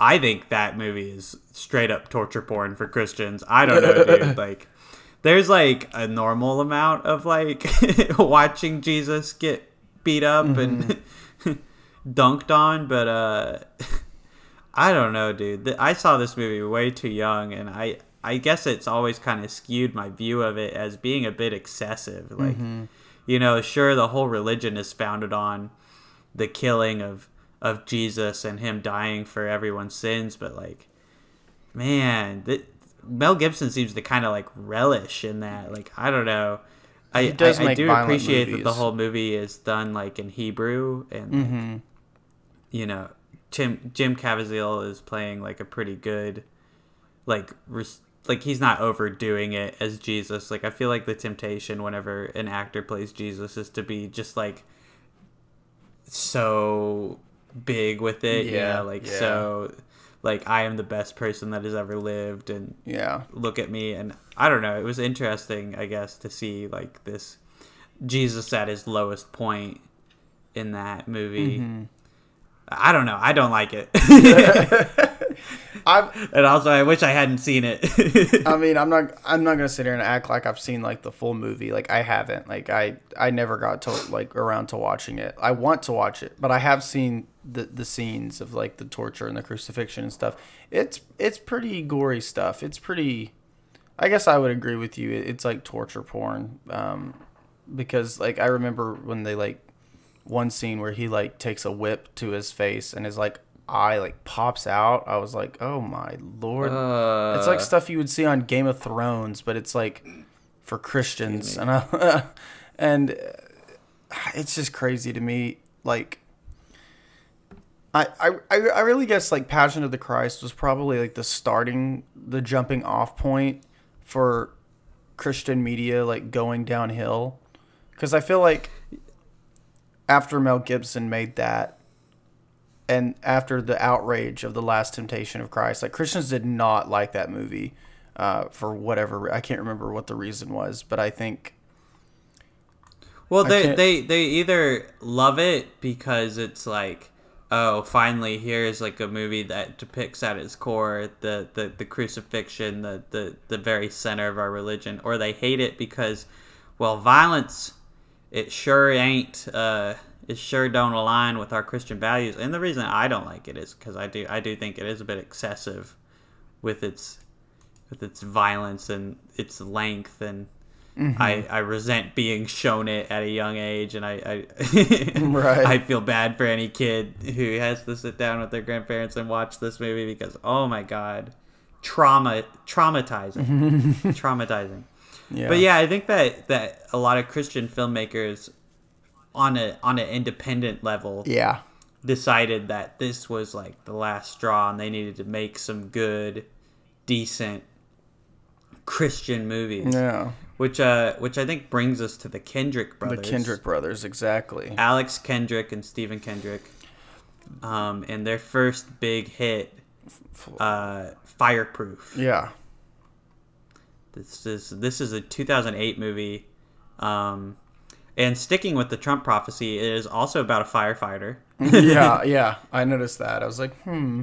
I think that movie is straight up torture porn for Christians. I don't know, dude. (laughs) Like, there's like a normal amount of like (laughs) watching Jesus get beat up mm-hmm. and (laughs) dunked on, but uh, I don't know, dude. I saw this movie way too young, and I I guess it's always kind of skewed my view of it as being a bit excessive. Like, mm-hmm. You know, sure, the whole religion is founded on the killing of of Jesus and him dying for everyone's sins, but like, man, th- Mel Gibson seems to kind of like relish in that. Like, I don't know. I, I, I, do appreciate movies. that the whole movie is done like in Hebrew and mm-hmm. like, you know Jim Jim Caviezel is playing like a pretty good like res- like he's not overdoing it as Jesus. Like I feel like the temptation whenever an actor plays Jesus is to be just like so big with it. Yeah, like yeah. so like I am the best person that has ever lived and Yeah. look at me and I don't know, it was interesting I guess to see like this Jesus at his lowest point in that movie. Mm-hmm. I don't know. I don't like it. (laughs) (laughs) (laughs) (laughs) I and also I wish I hadn't seen it. I (laughs) mean, I'm not I'm not gonna sit here and act like I've seen like the full movie. Like I haven't. Like I I never got to like around to watching it. I want to watch it, but I have seen the the scenes of like the torture and the crucifixion and stuff. It's it's pretty gory stuff. It's pretty. I guess I would agree with you. It's like torture porn. Um, because like I remember when they like one scene where he like takes a whip to his face and is like eye like pops out. I was like, oh my lord. Uh, It's like stuff you would see on Game of Thrones, but it's like for Christians, and uh, (laughs) and uh, it's just crazy to me. Like, I, I I I really guess like Passion of the Christ was probably like the starting, the jumping off point for Christian media like going downhill, because I feel like after Mel Gibson made that and after the outrage of the last temptation of christ like christians did not like that movie uh, for whatever i can't remember what the reason was but i think Well, they, they they either love it because it's like, oh, finally here's like a movie that depicts at its core the, the, the crucifixion, the, the the very center of our religion, or they hate it because, well, violence, it sure ain't, uh, it sure don't align with our Christian values. And the reason I don't like it is because I do I do think it is a bit excessive, with its with its violence and its length and. I, mm-hmm. I resent being shown it at a young age, and I I, (laughs) Right. I feel bad for any kid who has to sit down with their grandparents and watch this movie because oh my god, trauma traumatizing, (laughs) traumatizing. yeah But yeah, I think that that a lot of Christian filmmakers on a on an independent level yeah decided that this was like the last straw and they needed to make some good, decent Christian movies yeah which uh which I think brings us to the Kendrick brothers. the kendrick brothers exactly Alex Kendrick and Stephen Kendrick. Um and their first big hit uh Fireproof. yeah This is this is a 2008 movie. Um and sticking with the Trump prophecy, it is also about a firefighter. (laughs) yeah (laughs) yeah i noticed that i was like hmm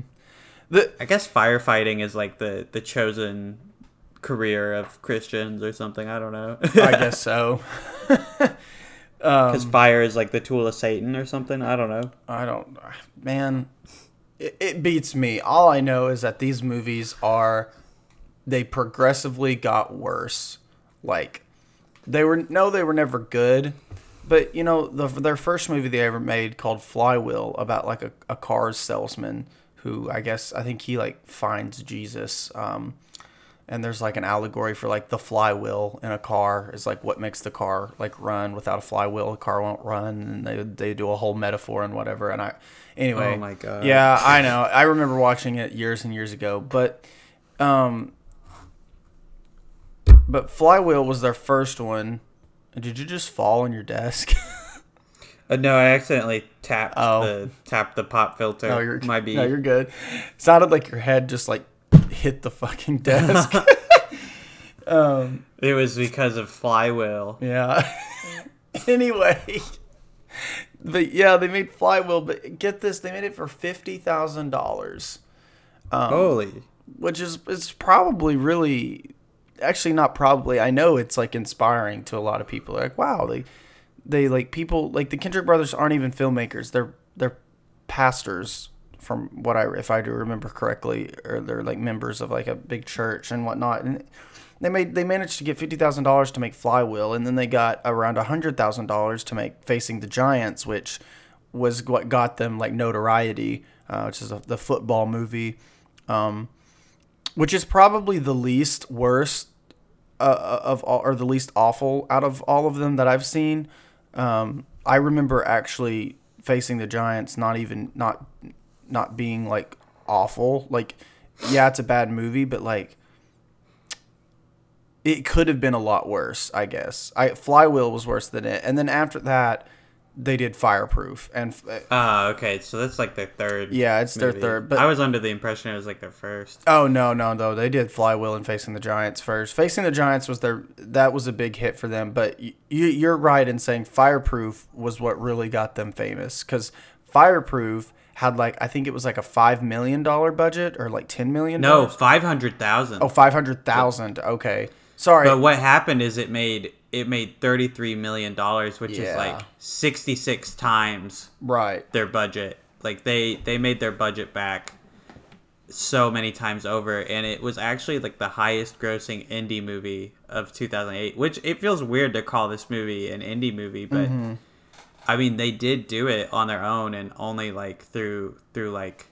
the I guess firefighting is like the the chosen career of Christians or something. I don't know. i (laughs) guess so because fire is like the tool of Satan or something. I don't know. I don't, man. It, it beats me. All I know is that these movies are, they progressively got worse. Like, they were no, they were never good, but you know, the their first movie they ever made called Flywheel about like a, a cars salesman who I guess I think he like finds Jesus. Um, and there's like an allegory for like the flywheel in a car is like what makes the car like run without a flywheel a car won't run and they, they do a whole metaphor and whatever and i anyway Oh my God. yeah i know i remember watching it years and years ago but um but flywheel was their first one did you just fall on your desk (laughs) Uh, no, I accidentally tapped Oh. the tapped the pop filter. no you're might be. no you're good sounded like your head just like hit the fucking (laughs) desk (laughs) um It was because of flywheel. Yeah. anyway, but yeah, they made Flywheel. But get this, they made it for fifty thousand dollars, Um, Holy. which is is probably really, actually not probably. I know it's like inspiring to a lot of people. Like, wow, they they like people like the Kendrick brothers aren't even filmmakers. They're they're pastors from what I if I do remember correctly, or they're like members of like a big church and whatnot. And they made they managed to get fifty thousand dollars to make Flywheel, and then they got around hundred thousand dollars to make Facing the Giants, which was what got them like notoriety, uh, which is a, the football movie, um, which is probably the least worst uh, of all, or the least awful out of all of them that I've seen. Um, I remember actually facing the Giants, not even not not being like awful. Like, yeah, it's a bad movie, but like, it could have been a lot worse. I guess I Flywheel was worse than it, and then after that, they did Fireproof, and uh, Ah, okay. So that's like their third. Yeah, it's their third, but- I was under the impression it was like their first. oh no, no, no, they did Flywheel and Facing the Giants first. Facing the Giants was their that was a big hit for them, but y- you, you're right in saying Fireproof was what really got them famous because Fireproof had like I think it was like a five million dollar budget or like ten million. No, five hundred thousand. oh five hundred thousand. Okay, sorry. But what happened is it made it made thirty three million dollars, which Yeah. is like sixty six times right. their budget. Like they they made their budget back so many times over, and it was actually like the highest grossing indie movie of two thousand eight. Which it feels weird to call this movie an indie movie, but mm-hmm. I mean they did do it on their own and only like through through like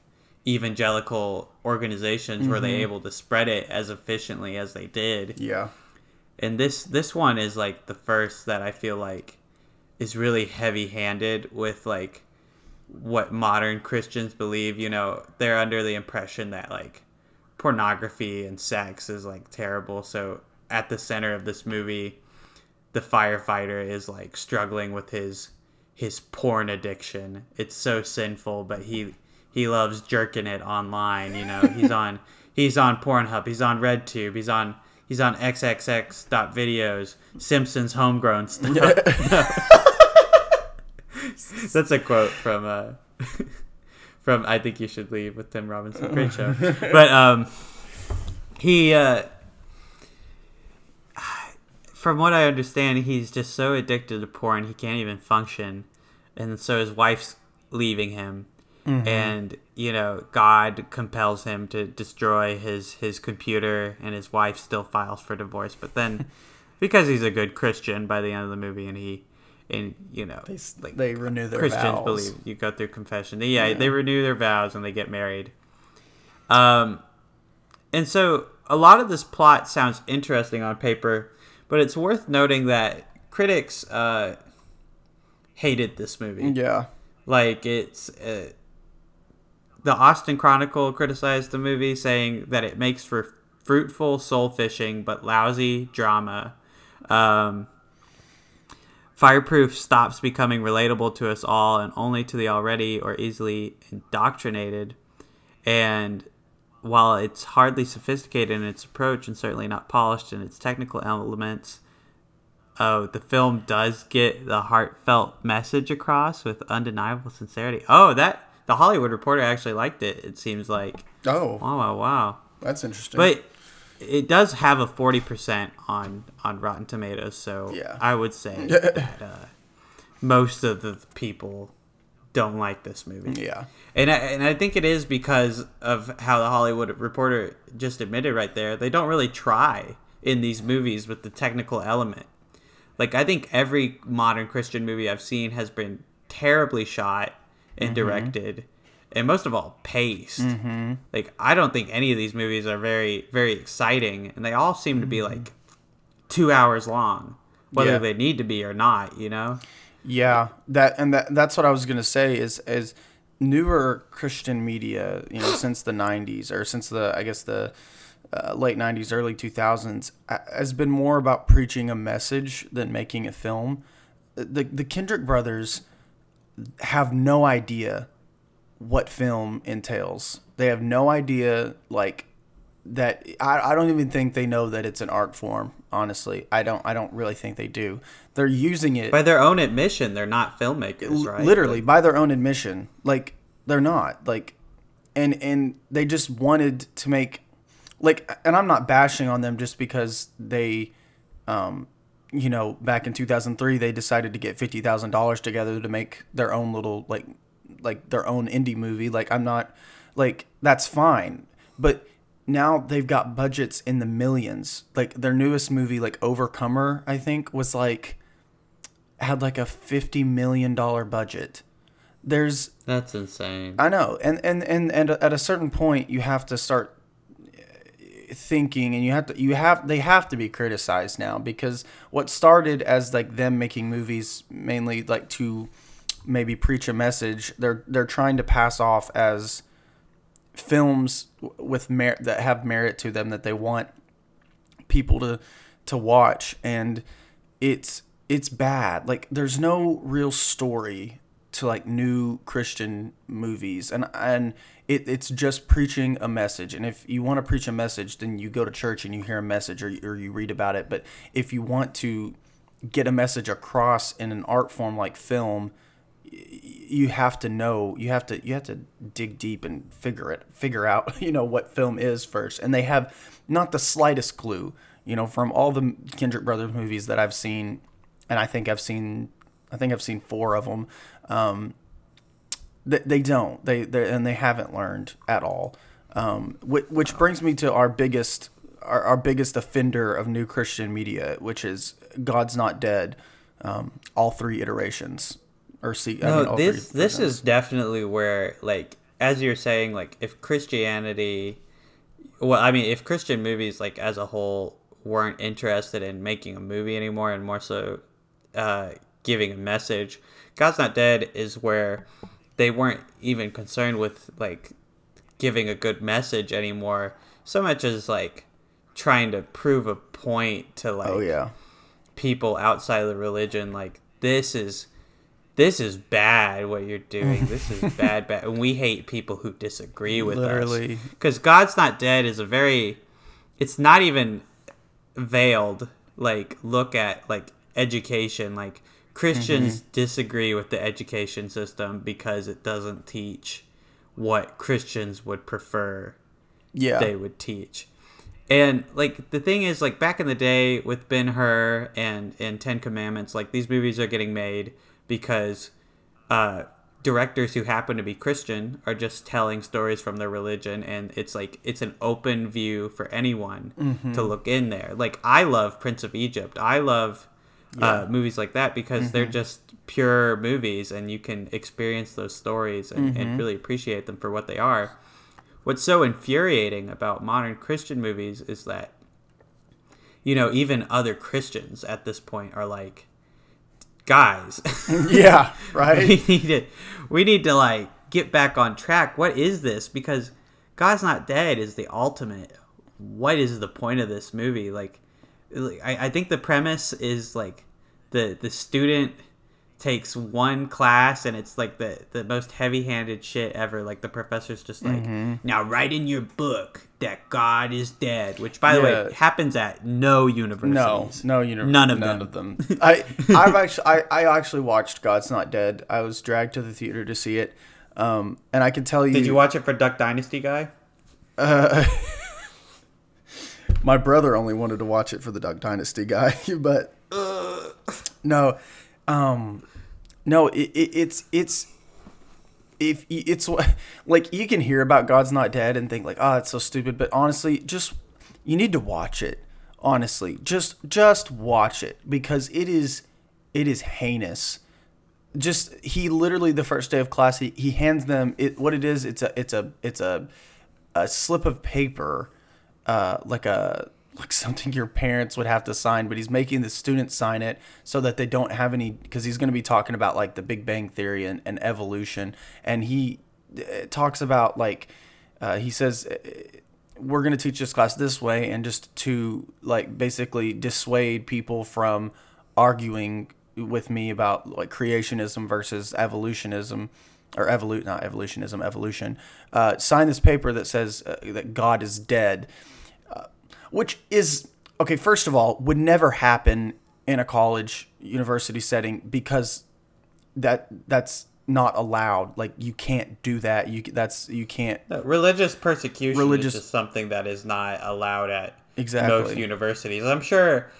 evangelical organizations were they mm-hmm. able to spread it as efficiently as they did Yeah. And this this one is like the first that I feel like is really heavy handed with like what modern Christians believe. You know, they're under the impression that like pornography and sex is like terrible. So at the center of this movie, the firefighter is like struggling with his his porn addiction. It's so sinful, but he he loves jerking it online. You know, he's (laughs) on he's on Pornhub, he's on RedTube, he's on he's on xxx.videos, Simpsons homegrown (laughs) stuff. (laughs) That's a quote from uh (laughs) from I think you should leave with Tim Robinson. Great show. But um he uh from what I understand, he's just so addicted to porn he can't even function, and so his wife's leaving him, and you know God compels him to destroy his his computer, and his wife still files for divorce. But then, (laughs) because he's a good Christian by the end of the movie, and he and you know They, like they renew their vows. Christians vows. believe you go through confession. Yeah, they renew their vows and they get married. Um, and so a lot of this plot sounds interesting on paper, but it's worth noting that critics uh, hated this movie. Yeah. Like it's uh, the Austin Chronicle criticized the movie, saying that it makes for fruitful soul fishing but lousy drama. Um, Fireproof stops becoming relatable to us all and only to the already or easily indoctrinated. And while it's hardly sophisticated in its approach and certainly not polished in its technical elements, oh, the film does get the heartfelt message across with undeniable sincerity. Oh, that the Hollywood Reporter actually liked it. It seems like Oh, wow, wow, wow. that's interesting. But it does have a forty percent on on Rotten Tomatoes, so Yeah. I would say (laughs) that uh, most of the people don't like this movie. yeah. And I, and I think it is because of how the Hollywood Reporter just admitted right there. They don't really try in these movies with the technical element. Like I think every modern Christian movie I've seen has been terribly shot and directed, and most of all paced. Mm-hmm. Like I don't think any of these movies are very very exciting, and they all seem to be like two hours long, whether Yeah. they need to be or not. You know. Yeah, that and that that's what I was gonna say is is newer Christian media, you know, (gasps) since the '90s or since the I guess the uh, late '90s, early 2000s, uh, has been more about preaching a message than making a film. The the Kendrick brothers have no idea what film entails. They have no idea like that I, I don't even think they know that it's an art form honestly i don't i don't really think they do they're using it By their own admission, they're not filmmakers, right? literally by their own admission like they're not like and and they just wanted to make like and i'm not bashing on them just because they um you know back in 2003 they decided to get $50000 together to make their own little like like their own indie movie. Like i'm not like that's fine. But now they've got budgets in the millions. Like their newest movie like overcomer i think was like had like a 50 million dollar budget. There's That's insane. I know, and and and and at a certain point, you have to start thinking, and you have to you have they have to be criticized now because what started as like them making movies mainly like to maybe preach a message, they're they're trying to pass off as films with merit that have merit to them that they want people to to watch, and it's it's bad. Like there's no real story to like new Christian movies, and and it, it's just preaching a message. And if you want to preach a message, then you go to church and you hear a message or or you read about it. But if you want to get a message across in an art form like film, you have to know you have to you have to dig deep and figure it figure out (laughs) you know what film is first and they have not the slightest clue you know from all the kendrick brothers movies that i've seen and i think i've seen i think i've seen four of them um, they, they don't they they and they haven't learned at all um, which, which brings me to our biggest our, our biggest offender of new christian media which is god's not dead um, all three iterations or see. No, mean, this this is definitely where like as you're saying like if Christianity, well, I mean if Christian movies like as a whole weren't interested in making a movie anymore and more so uh, giving a message, God's Not Dead is where they weren't even concerned with like giving a good message anymore so much as like trying to prove a point to oh, like oh yeah people outside of the religion like this is this is bad what you're doing. This is (laughs) bad, bad. And we hate people who disagree with Literally. us. Because God's Not Dead is a very, it's not even veiled. Like, look at, like, education. Like, Christians mm-hmm. disagree with the education system because it doesn't teach what Christians would prefer yeah. they would teach. And like the thing is like back in the day with Ben Hur and and 10 Commandments like these movies are getting made because uh, directors who happen to be Christian are just telling stories from their religion, and it's like it's an open view for anyone mm-hmm. to look in there. Like I love Prince of Egypt. I love yeah. uh, movies like that because mm-hmm. they're just pure movies, and you can experience those stories and, mm-hmm. and really appreciate them for what they are. What's so infuriating about modern Christian movies is that you know even other Christians at this point are like guys. (laughs) yeah, right. we need to we need to like get back on track. What is this? Because God's not dead is the ultimate. What is the point of this movie? Like, I, I think the premise is like the the student takes one class and it's like the the most heavy-handed shit ever. Like the professor's just like mm-hmm. now write in your book that god is dead which by the way happens at no universities. No no uni- none of none them. of them. (laughs) I i've actually I, I actually watched god's not dead. I was dragged to the theater to see it. Um and i can tell you did you watch it for duck dynasty guy? uh (laughs) my brother only wanted to watch it for the duck dynasty guy (laughs) but uh, no um no, it, it, it's it's if it's like you can hear about God's not dead and think like, oh, it's so stupid. But honestly, just you need to watch it. Honestly, just just watch it because it is it is heinous. Just he literally the first day of class he, he hands them it what it is it's a it's a it's a a slip of paper uh like a like something your parents would have to sign, but he's making the students sign it so that they don't have any because he's going to be talking about like the Big Bang Theory and, and evolution, and he uh, talks about like uh, he says uh, we're going to teach this class this way, and just to like basically dissuade people from arguing with me about like creationism versus evolutionism or evolute not evolutionism evolution. Uh, sign this paper that says uh, that god is dead which is okay. First of all, would never happen in a college university setting because that that's not allowed. Like you can't do that. You that's you can't. No, religious persecution religious, is something that is not allowed at exactly. most universities. I'm sure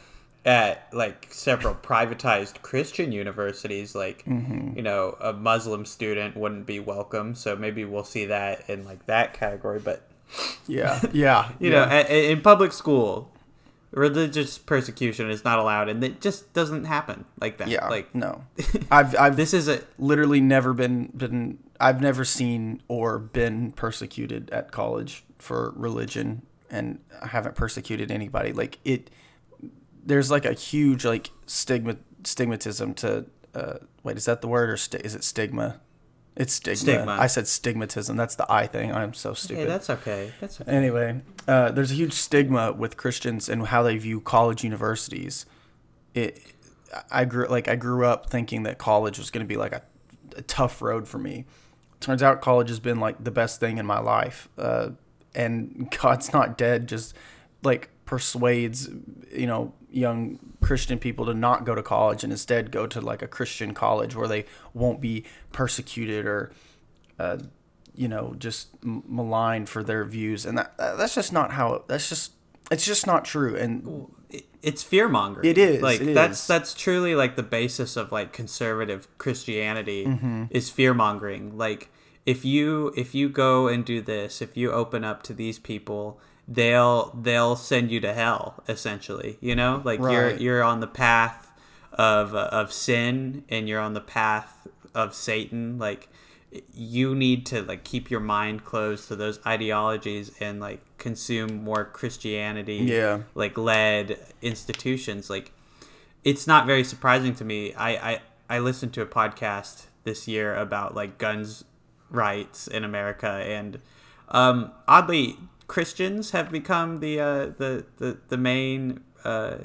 at like several privatized Christian universities, like mm-hmm. you know, a Muslim student wouldn't be welcome. So maybe we'll see that in like that category. But (laughs) yeah, yeah. (laughs) you yeah. know, at, in public school, religious persecution is not allowed, and it just doesn't happen like that. Yeah, like no. (laughs) I've, I've this is a literally never been been. I've never seen or been persecuted at college for religion, and I haven't persecuted anybody. Like it, there's like a huge like stigma stigmatism to. Uh, wait, is that the word or st- is it stigma? It's stigma. stigma. I said stigmatism. That's the I thing. I'm so stupid. Hey, that's okay. That's okay. Anyway, uh, there's a huge stigma with Christians and how they view college universities. It I grew like I grew up thinking that college was going to be like a, a, tough road for me. Turns out college has been like the best thing in my life. Uh, and (laughs) God's not dead just like persuades you know young Christian people to not go to college and instead go to like a Christian college where they won't be persecuted or uh, you know just maligned for their views and that that's just not how that's just it's just not true and it's fear mongering it is like it that's is. that's truly like the basis of like conservative christianity Mm-hmm. is fear mongering like if you if you go and do this if you open up to these people they'll they'll send you to hell essentially you know? Like you're you're on the path of of sin and you're on the path of satan. Like you need to like keep your mind closed to those ideologies and like consume more christianity Yeah. like led institutions. Like it's not very surprising to me. I i, I listened to a podcast this year about like guns rights in america and um oddly christians have become the uh the the, the main uh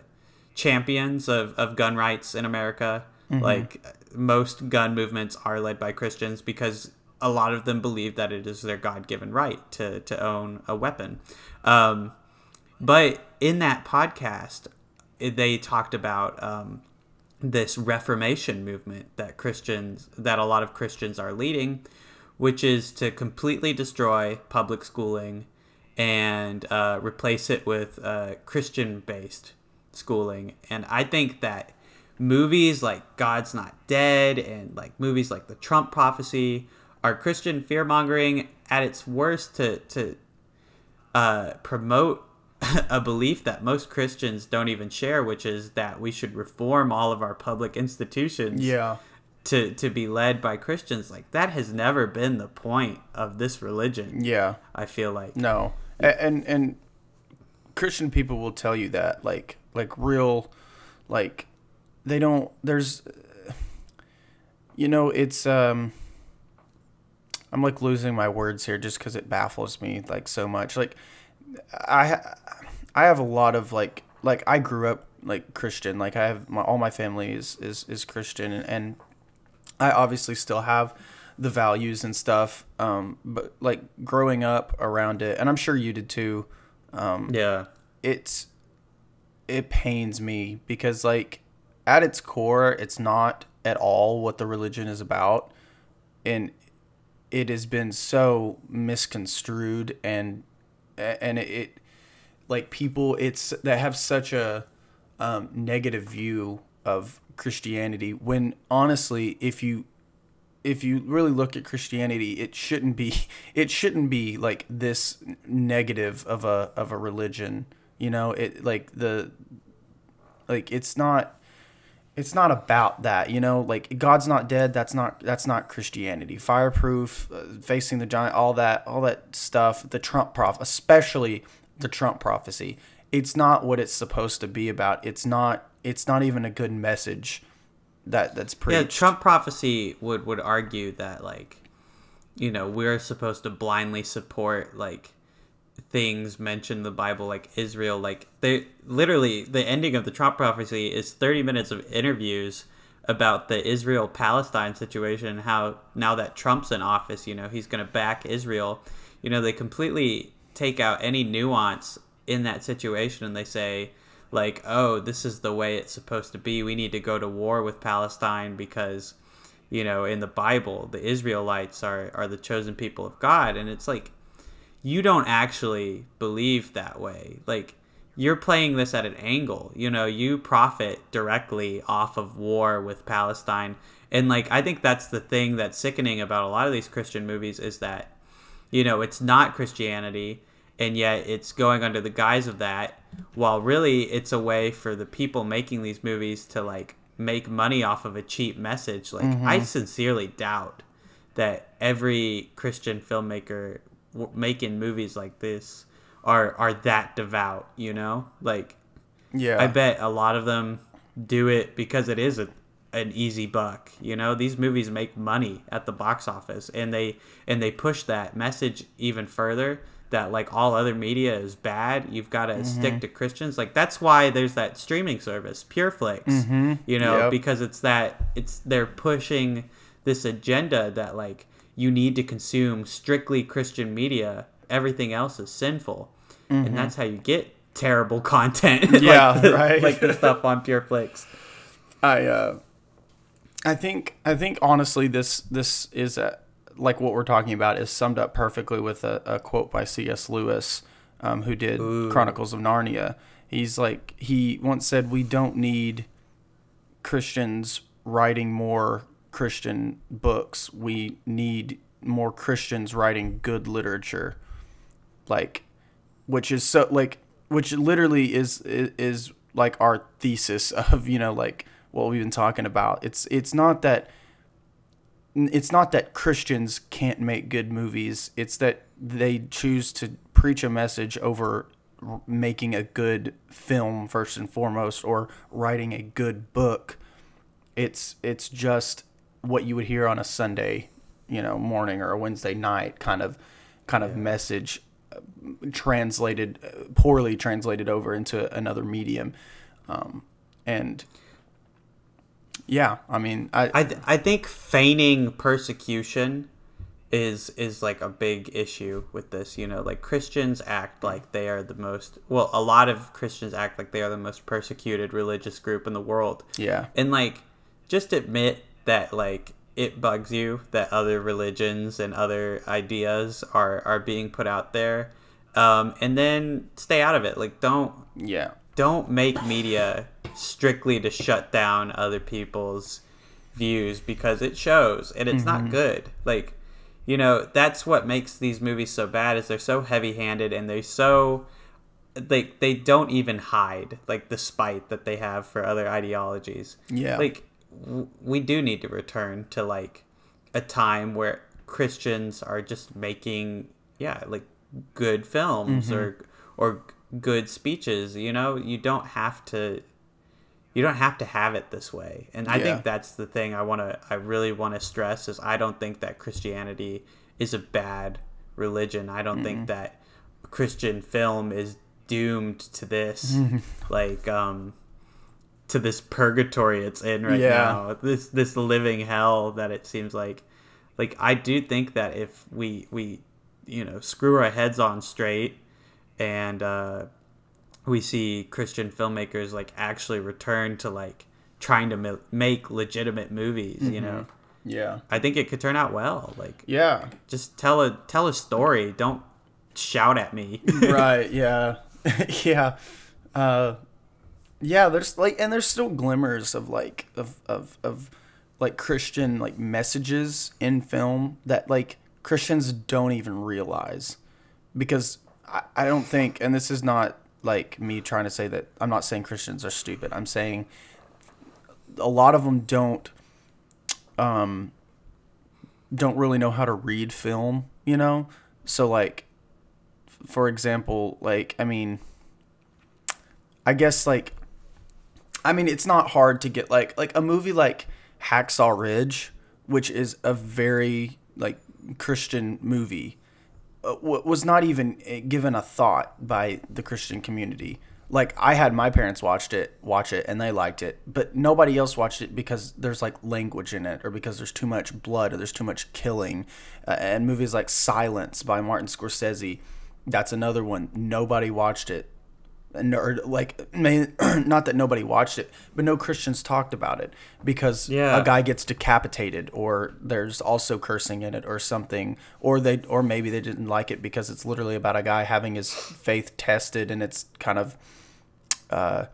champions of, of gun rights in america. Like most gun movements are led by christians because a lot of them believe that it is their god-given right to, to own a weapon. Um, but in that podcast, they talked about um, this Reformation movement that Christians, that a lot of Christians are leading, which is to completely destroy public schooling and uh, replace it with uh, Christian-based schooling. And I think that movies like God's Not Dead and like movies like The Trump Prophecy are Christian fear mongering at its worst to to uh, promote (laughs) a belief that most Christians don't even share, which is that we should reform all of our public institutions yeah to, to be led by Christians. Like, that has never been the point of this religion, yeah I feel like. No, A- and and Christian people will tell you that, like like real, like they don't. There's, you know, it's um. I'm like losing my words here just because it baffles me like so much. Like, I I have a lot of like like I grew up like Christian. Like I have my all my family is is is Christian and, and I obviously still have the values and stuff. Um, but like growing up around it, and I'm sure you did too. Um, Yeah. it's it pains me because like at its core, it's not at all what the religion is about, and it has been so misconstrued and and it, it like people it's that have such a um, negative view of Christianity when honestly if you if you really look at Christianity it shouldn't be (laughs) it shouldn't be like this negative of a of a religion you know? It like the like it's not it's not about that you know? Like god's not dead that's not that's not christianity. Fireproof uh, facing the giant all that all that stuff the trump prof especially the trump prophecy. It's not what it's supposed to be about. It's not it's not even a good message that that's pretty. Yeah, Trump prophecy would, would argue that, like, you know, we're supposed to blindly support, like, things mentioned in the Bible, like Israel. Like, they literally, the ending of the Trump prophecy is 30 minutes of interviews about the Israel Palestine situation and how now that Trump's in office, you know, he's going to back Israel. You know, they completely take out any nuance in that situation and they say, like, oh, this is the way it's supposed to be. We need to go to war with Palestine because, you know, in the Bible, the Israelites are, are the chosen people of God. And it's like, you don't actually believe that way. Like, you're playing this at an angle. You know, you profit directly off of war with Palestine. And, like, I think that's the thing that's sickening about a lot of these Christian movies is that, you know, it's not Christianity, and yet it's going under the guise of that, while really it's a way for the people making these movies to, like, make money off of a cheap message. Like, mm-hmm. I sincerely doubt that every Christian filmmaker w- making movies like this are are that devout, you know? Like yeah I bet a lot of them do it because it is a, an easy buck, you know? These movies make money at the box office and they and they push that message even further that like all other media is bad. You've got to mm-hmm. stick to Christians. Like that's why there's that streaming service, PureFlix. Mm-hmm. You know, Yep. because it's that it's they're pushing this agenda that like you need to consume strictly Christian media. Everything else is sinful, and mm-hmm. that's how you get terrible (laughs) content. (laughs) like Yeah, the- right. Like the stuff on (laughs) PureFlix. I uh, I think I think honestly this this is a, like what we're talking about is summed up perfectly with a, a quote by C.S. Lewis, um, who did Chronicles of Narnia. He's like he once said, "We don't need Christians writing more Christian books. We need more Christians writing good literature." Like which is so like which literally is is, is like our thesis of you know like what we've been talking about it's it's not that it's not that Christians can't make good movies it's that they choose to preach a message over making a good film first and foremost or writing a good book. It's it's just what you would hear on a Sunday you know morning or a Wednesday night kind of kind of message translated uh, poorly translated over into another medium. Um, and yeah i mean i, I th- I think feigning persecution is is like a big issue with this. You know, like Christians act like they are the most well, a lot of Christians act like they are the most persecuted religious group in the world. yeah And like just admit that like it bugs you that other religions and other ideas are are being put out there. Um, and then stay out of it. Like don't yeah don't make media strictly to shut down other people's views because it shows and it's not mm-hmm. good. Like you know that's what makes these movies so bad is they're so heavy-handed and they're so like they don't even hide like the spite that they have for other ideologies. Yeah. like w- we do need to return to like a time where christians are just making yeah like good films mm-hmm. or or good speeches you know? You don't have to you don't have to have it this way and i Yeah. think that's the thing i want to i really want to stress is i don't think that christianity is a bad religion i don't think that christian film is doomed to this (laughs) like um to this purgatory it's in right Yeah. now this this living hell that it seems like like i do think that if we we you know screw our heads on straight and uh we see Christian filmmakers like actually return to like trying to ma- make legitimate movies. You know, yeah I think it could turn out well. Like, yeah just tell a tell a story. Don't shout at me. (laughs) right yeah (laughs) yeah uh yeah there's like and there's still glimmers of like of of of like christian like messages in film that like christians don't even realize because I, I don't think and this is not like me trying to say that i'm not saying christians are stupid. I'm saying a lot of them don't um don't really know how to read film you know? So like for example, like I mean, I guess like, I mean, it's not hard to get like like a movie like Hacksaw Ridge, which is a very like Christian movie, was not even uh, given a thought by the Christian community. Like I had my parents watched it, watch it, and they liked it, but nobody else watched it because there's like language in it, or because there's too much blood, or there's too much killing. Uh, and movies like Silence by Martin Scorsese, that's another one. Nobody watched it, or like may, (clears throat) not that nobody watched it, but no Christians talked about it because Yeah. a guy gets decapitated, or there's also cursing in it, or something, or they, or maybe they didn't like it because it's literally about a guy having his faith tested, and it's kind of uh,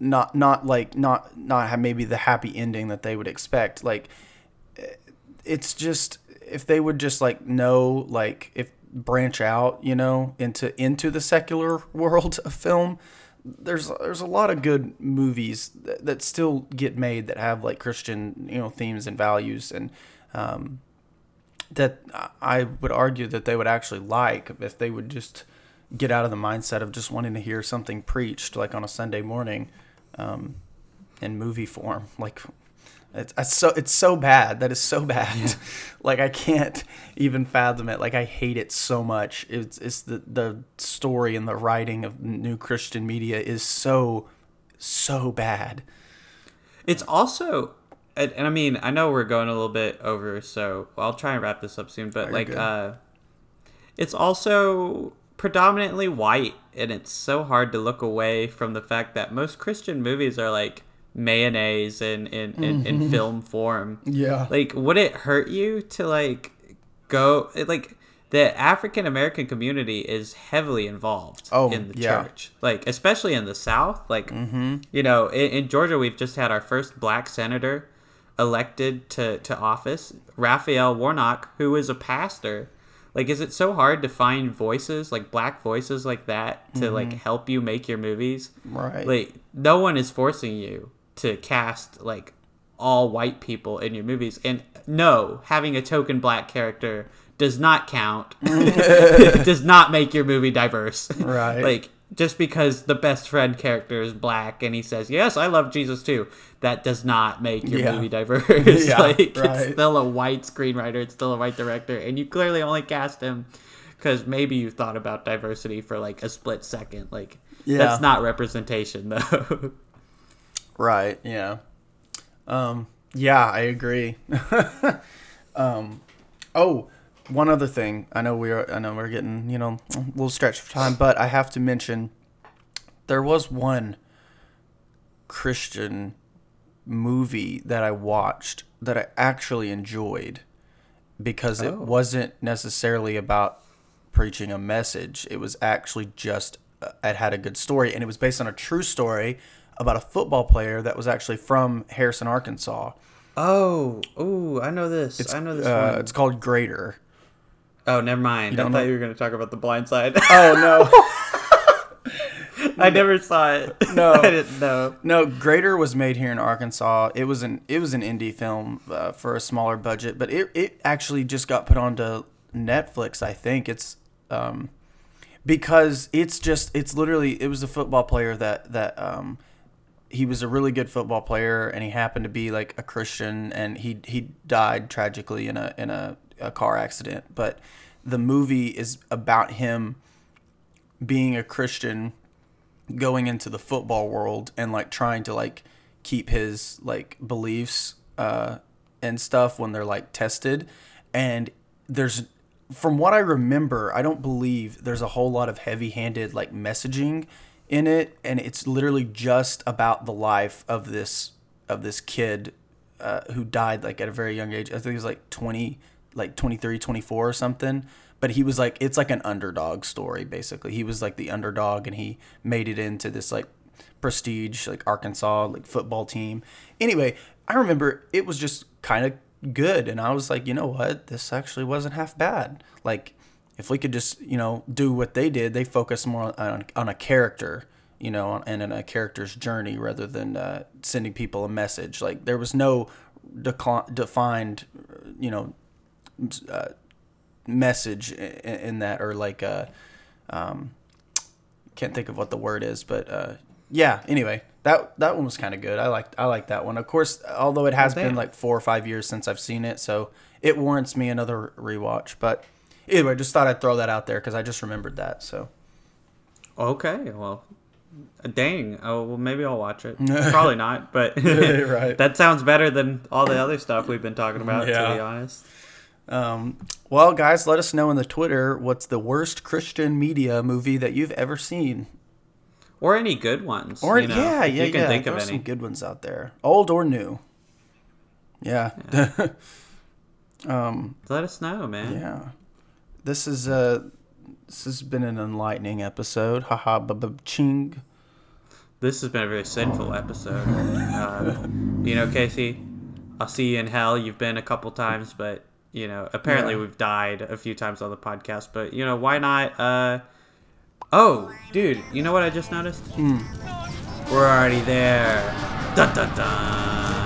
not not like not not have maybe the happy ending that they would expect. Like it's just if they would just like know like if branch out, you know, into into the secular (laughs) world of film. There's there's a lot of good movies that, that still get made that have like Christian you know themes and values and um, that I would argue that they would actually like if they would just get out of the mindset of just wanting to hear something preached like on a Sunday morning um, in movie form. Like It's, it's so it's so bad. That is so (laughs) bad. like I can't even fathom it. Like I hate it so much. It's it's the the story and the writing of new Christian media is so so bad. It's also, and, and I mean, I know we're going a little bit over, so I'll try and wrap this up soon. But you're like, good. uh, it's also predominantly white, and it's so hard to look away from the fact that most Christian movies are like mayonnaise in in, in, in mm-hmm. film form. Yeah. Like, would it hurt you to like go like? The African American community is heavily involved Oh, in the yeah. church, like especially in the South. Like, mm-hmm. you know, in, in Georgia, we've just had our first black senator elected to, to office, Raphael Warnock, who is a pastor. Like, is it so hard to find voices, like black voices like that, to like mm-hmm. help you make your movies? Right. Like, no one is forcing you to cast like all white people in your movies. And no, having a token black character does not count. it (laughs) (laughs) does not make your movie diverse. Right. like just because the best friend character is black and he says, "Yes, I love Jesus too," that does not make your Yeah. movie (laughs) diverse. Yeah, like it's still a white screenwriter, it's still a white director, and you clearly only cast him because maybe you thought about diversity for like a split second. Like Yeah. that's not representation though. Right. Yeah. Um, yeah, I agree. (laughs) um, oh, one other thing. I know we're I know we're getting you know a little stretch of time, but I have to mention there was one Christian movie that I watched that I actually enjoyed because it Oh. wasn't necessarily about preaching a message. It was actually just uh, it had a good story, and it was based on a true story about a football player that was actually from Harrison, Arkansas. oh, ooh, I know this. It's I know this uh, one. It's called Greater. Oh, never mind. I don't thought know? you were going to talk about the blind side. Oh no. (laughs) I never saw it. (laughs) No. (laughs) I didn't know. No, Greater was made here in Arkansas. It was an it was an indie film uh, for a smaller budget, but it, it actually just got put onto Netflix. I think it's um, because it's just it's literally it was a football player that that um, he was a really good football player and he happened to be like a Christian and he he died tragically in a in a, a car accident. But the movie is about him being a Christian going into the football world and like trying to like keep his like beliefs uh and stuff when they're like tested and there's from what i remember i don't believe there's a whole lot of heavy-handed like messaging in it and it's literally just about the life of this of this kid uh, who died like at a very young age. I think he was like 20 like 23 24 or something. But he was like it's like an underdog story basically. He was like the underdog and he made it into this like prestige like arkansas like football team. Anyway i remember it was just kind of good and i was like you know what? This actually wasn't half bad. Like if we could just you know do what they did they focus more on, on a character you know and in a character's journey rather than uh, sending people a message. Like there was no defined you know uh, message in, in that or like uh um can't think of what the word is but uh yeah anyway that that one was kind of good. I liked i liked that one. Of course although it has Well, been like four or five years since i've seen it so it warrants me another rewatch but anyway just thought i'd throw that out there because i just remembered that so Okay, well, uh, dang. Oh, well, maybe I'll watch it. (laughs) Probably not, but (laughs) Right. (laughs) that sounds better than all the other stuff we've been talking about. To be honest. um well guys let us know in the twitter what's the worst christian media movie that you've ever seen Or any good ones. Or you know, yeah, yeah, you can yeah. think there of any. some good ones out there, old or new. Yeah, um, Let us know, man. yeah. This is uh this has been an enlightening episode. Haha, ching. This has been a very sinful episode. (laughs) uh, you know, Casey, I'll see you in hell. You've been a couple times, but you know, apparently Yeah. we've died a few times on the podcast. But you know, why not? Uh, oh, dude, you know what I just noticed? Hmm. We're already there. Dun dun dun.